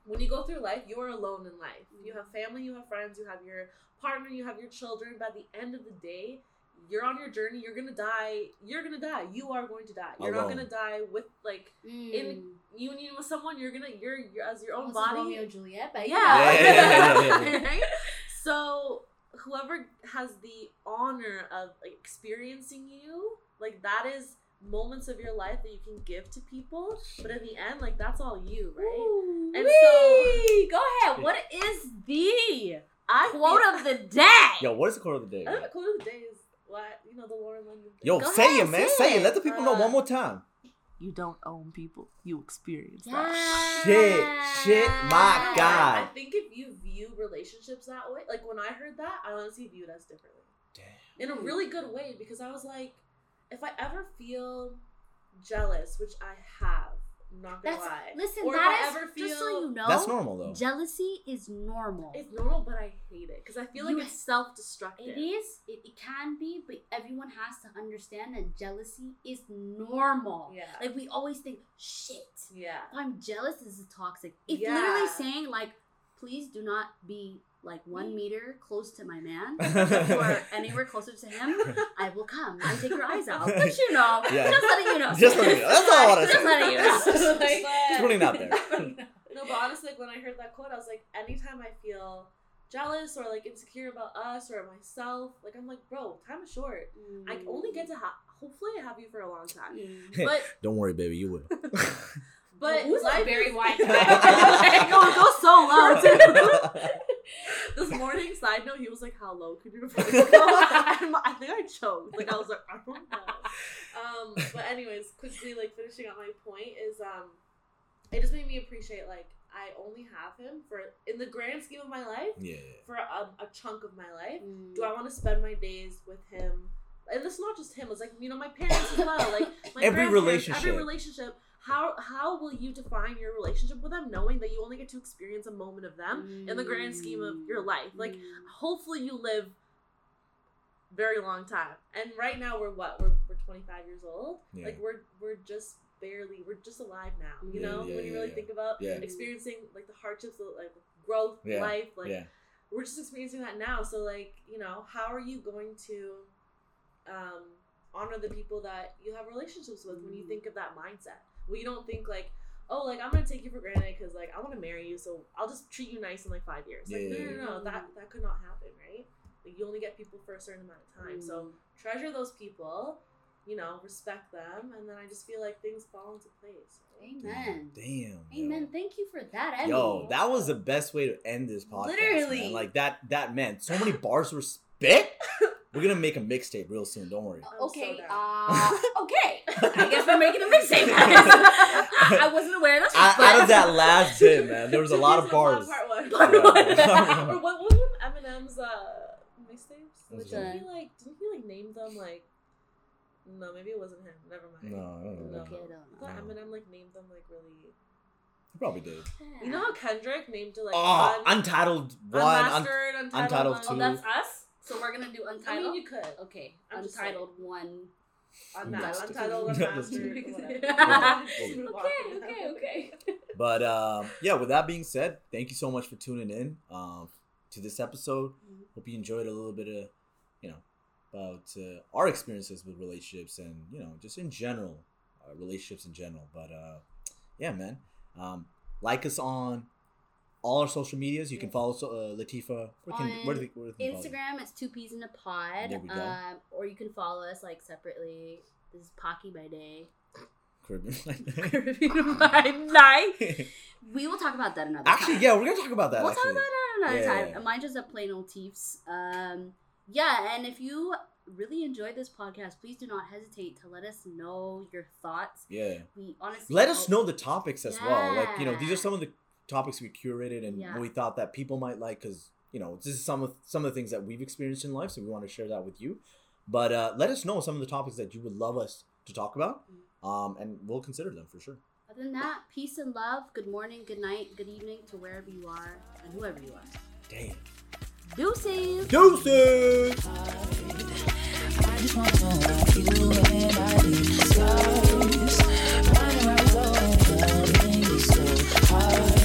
When you go through life, you are alone in life. You have family, you have friends, you have your partner, you have your children. By the end of the day, you're on your journey. You're gonna die. You're gonna die. You are going to die. You're not gonna die with like Mm. union with someone. You're gonna you're, you're as your own Almost body. Romeo and Juliet, but Yeah. Yeah, yeah, yeah, yeah, yeah. Right? So whoever has the honor of like, experiencing you, like that is moments of your life that you can give to people. But in the end, like that's all you, right? Ooh, And wee. go ahead. What is the I quote feel- of the day? Yo, what is the quote of the day? I think the quote of the day is what you know the Lauren London. thing. Yo, Go say ahead, it, man. say Say it. it. Let the people know Uh, one more time. you don't own people, you experience that. Shit, shit, my God. I think if you view relationships that way, like when I heard that, I honestly viewed it as differently. Damn. In a really good way because I was like, if I ever feel jealous, which I have, I'm not gonna That's lie. listen. Or if That I is ever just so you know. That's normal though. Jealousy is normal. It's normal, but I hate it because I feel like You- it's self-destructive. It is. It, it can be, but everyone has to understand that jealousy is normal. Yeah. Like we always think, shit. yeah. If I'm jealous, this is toxic. It's Yeah. literally saying like, please do not be like one meter close to my man or anywhere closer to him. I will come and take your eyes out. But you know, Yeah. just letting you know. Just letting you know. That's all I wanna Just say. letting you know. Just Like- Just putting it out there. No, but honestly, like when I heard that quote, I was like, anytime I feel jealous or like insecure about us or myself, like I'm like, bro, time is short. I only get to have. Hopefully, I have you for a long time. Mm. But Don't worry, baby, you will. but Who's life very is- wide? no, it goes so low too. this morning, side note, he was like, "How low could your voice go?" I'm- think I choked. Like I was like, I don't know. Um, but anyways, quickly, like finishing up my point is, um, it just made me appreciate like I only have him for in the grand scheme of my life Yeah. for a, a chunk of my life. Mm. Do I want to spend my days with him? And it's not just him. It's like you know my parents as well. Like my Every relationship. Every relationship. How how will you define your relationship with them, knowing that you only get to experience a moment of them in the grand scheme of your life? Like Mm. hopefully you live very long time. And right now we're what? We're we're 25 years old. Yeah. Like we're we're just barely we're just alive now. You Yeah, know, yeah, when you really think about experiencing like the hardships of like growth, life, like we're just experiencing that now. So like, you know, how are you going to um honor the people that you have relationships with when you Mm. think of that mindset? Well, you don't think like oh, like I'm gonna take you for granted because like I want to marry you, so I'll just treat you nice in like five years. Like Yeah, no, no, no, no, that that could not happen, right? Like you only get people for a certain amount of time. So mm. treasure those people, you know, respect them, and then I just feel like things fall into place. Amen. Damn. Amen. Yo. Thank you for that. Ending. Yo, that was the best way to end this podcast. Literally. man. like that. That meant so many bars were spit. We're gonna make a mixtape real soon. Don't worry. I'm okay. so uh, okay. I guess we're making a mixtape. I, I wasn't aware of this. I, but- out of that last bit, man, there was a lot of Here's one bars. Part one. Part one. or what, what was one of Eminem's uh, mixtapes? Which Didn't he like? Didn't he like name them like? No, maybe it wasn't him. Never mind. No, I don't know. No. Okay, I I don't thought No. Eminem like named them like really. You probably did. know. You know how Kendrick named it like Oh, un- Untitled one. Un- unmastered, untitled, Untitled one? Oh, two. that's us. So we're gonna do I untitled. mean, you could. okay, I'm untitled one. Untitled, Unmastered. untitled, Unmastered. unmastered, whatever. okay, Just move on. okay, okay. But um, yeah, with that being said, thank you so much for tuning in um, to this episode. Mhm. Hope you enjoyed a little bit of, you know, about uh, our experiences with relationships and you know just in general, uh, relationships in general. But uh, yeah, man, um, like us on all our social medias. You can follow uh, Latifa. Where can, where do they, where do they follow? Instagram, it's two peas in a pod. There we go. Um, or you can follow us like separately. This is Pocky by day. Caribana. Caribana by night. We will talk about that another actually, time. Actually, yeah, we're gonna talk about that. we'll actually. talk about that another Yeah, time. yeah, yeah. Mine just a plain old Teefs. Um, yeah, and if you really enjoyed this podcast, please do not hesitate to let us know your thoughts. yeah. We honestly let us know the topics as well like you know these are some of the topics we curated and yeah. we thought that people might like because you know this is some of some of the things that we've experienced in life so we want to share that with you. But uh, let us know some of the topics that you would love us to talk about mm. um, and we'll consider them for sure. Other than that peace and love good morning good night good evening to wherever you are and whoever you are. Damn. Deuces! Deuces! I just want to like you and I need stars Running around so hard